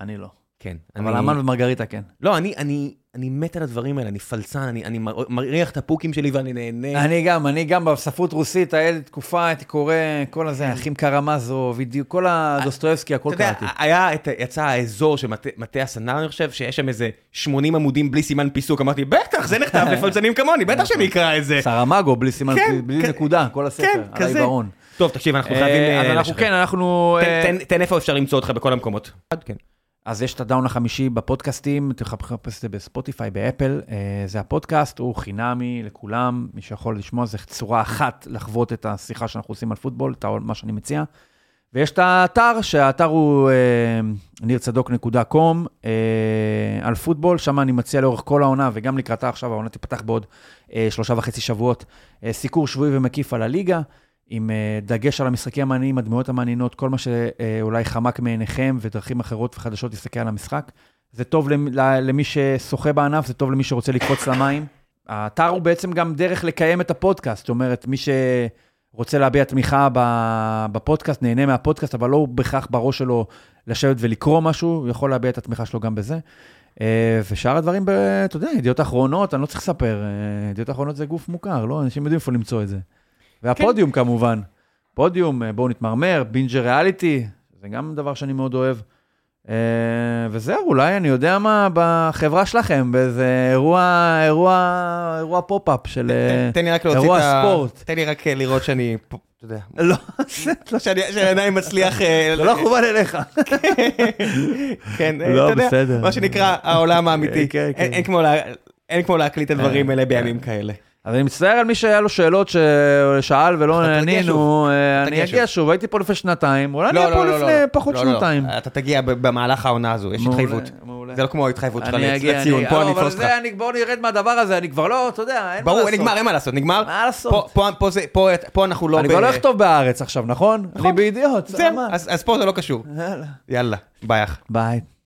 אני לא. כן. אבל אני... האמן ומרגריטה כן. לא, אני, אני, אני מת על הדברים האלה, אני פלצן, אני, אני מריח את הפוקים שלי ואני נהנה. אני גם, אני גם בספרות רוסית, היה לי תקופה, הייתי קורא כל הזה, אחים קרמזו, בדיוק, כל הדוסטויבסקי, הכל קראתי. אתה יודע, היה, יצא האזור של מטה הסנדלר, אני חושב, שיש שם איזה 80 עמודים בלי סימן פיסוק, אמרתי, בטח, זה נכתב לפלצנים כמוני, בטח שאני אקרא את זה. סרמגו, בלי סימן, כן, בלי נקודה, כל הספר, כן, על העיוורון. טוב, תקשיב, אנחנו חייבים... אז אנחנו כן, אנחנו... תן איפה אפשר למצוא אותך בכל המקומות. כן. אז יש את הדאון החמישי בפודקאסטים, לחפש את זה בספוטיפיי, באפל. אה, זה הפודקאסט, הוא חינמי לכולם, מי שיכול לשמוע, זה צורה אחת לחוות את השיחה שאנחנו עושים על פוטבול, את מה שאני מציע. ויש את האתר, שהאתר הוא אה, נirצדוק.com אה, על פוטבול, שם אני מציע לאורך כל העונה, וגם לקראתה עכשיו, העונה תיפתח בעוד שלושה וחצי שבועות, סיקור שבועי ומקיף על הליגה. עם אה, דגש על המשחקים המעניינים, הדמויות המעניינות, כל מה שאולי חמק מעיניכם ודרכים אחרות וחדשות להסתכל על המשחק. זה טוב למי ששוחה בענף, זה טוב למי שרוצה לקפוץ למים. האתר הוא בעצם גם דרך לקיים את הפודקאסט, זאת אומרת, מי שרוצה להביע תמיכה בפודקאסט, נהנה מהפודקאסט, אבל לא בהכרח בראש שלו לשבת ולקרוא משהו, הוא יכול להביע את התמיכה שלו גם בזה. אה, ושאר הדברים, אתה יודע, ידיעות אחרונות, אני לא צריך לספר, אה, ידיעות אחרונות זה גוף מוכר, לא? אנשים יודעים איפה למצוא את זה. והפודיום כן. כמובן. פודיום, אה, בואו נתמרמר, בינג'ר ריאליטי, זה גם דבר שאני מאוד אוהב. אה, וזהו, אולי, אני יודע מה, בחברה שלכם, באיזה אירוע, אירוע, אירוע פופ-אפ של אה, תן לי רק להוציא אירוע את ה... ספורט. תן לי רק לראות שאני, אתה יודע, לא, לא, שאני שאני עדיין מצליח... זה לא מכוון אליך. כן, לא, אתה יודע, בסדר. מה שנקרא העולם האמיתי. כן, כן, אין- כן. אין כמו להקליט את הדברים האלה. בימים כאלה. אז אני מצטער על מי שהיה לו שאלות ששאל ולא נענינו, אה, אני אגיע שוב, הייתי פה לפני שנתיים, אולי אני לא, אהיה פה לא, לא, לפני. פחות. שנתיים. אתה תגיע במהלך העונה הזו, יש התחייבות. זה לא כמו ההתחייבות שלך לציון, פה אני. זה, אני- בואו נרד מהדבר הזה, אני כבר לא, אתה יודע, אין מה ברור, לעשות. נגמר, אין מה לעשות, נגמר. מה לעשות? פה- אנחנו לא... אני כבר לא אכתוב בהארץ עכשיו, נכון? אני בידיעות. זהו, מה? אז פה זה לא קשור. יאללה. יאללה, ביי אח. ביי.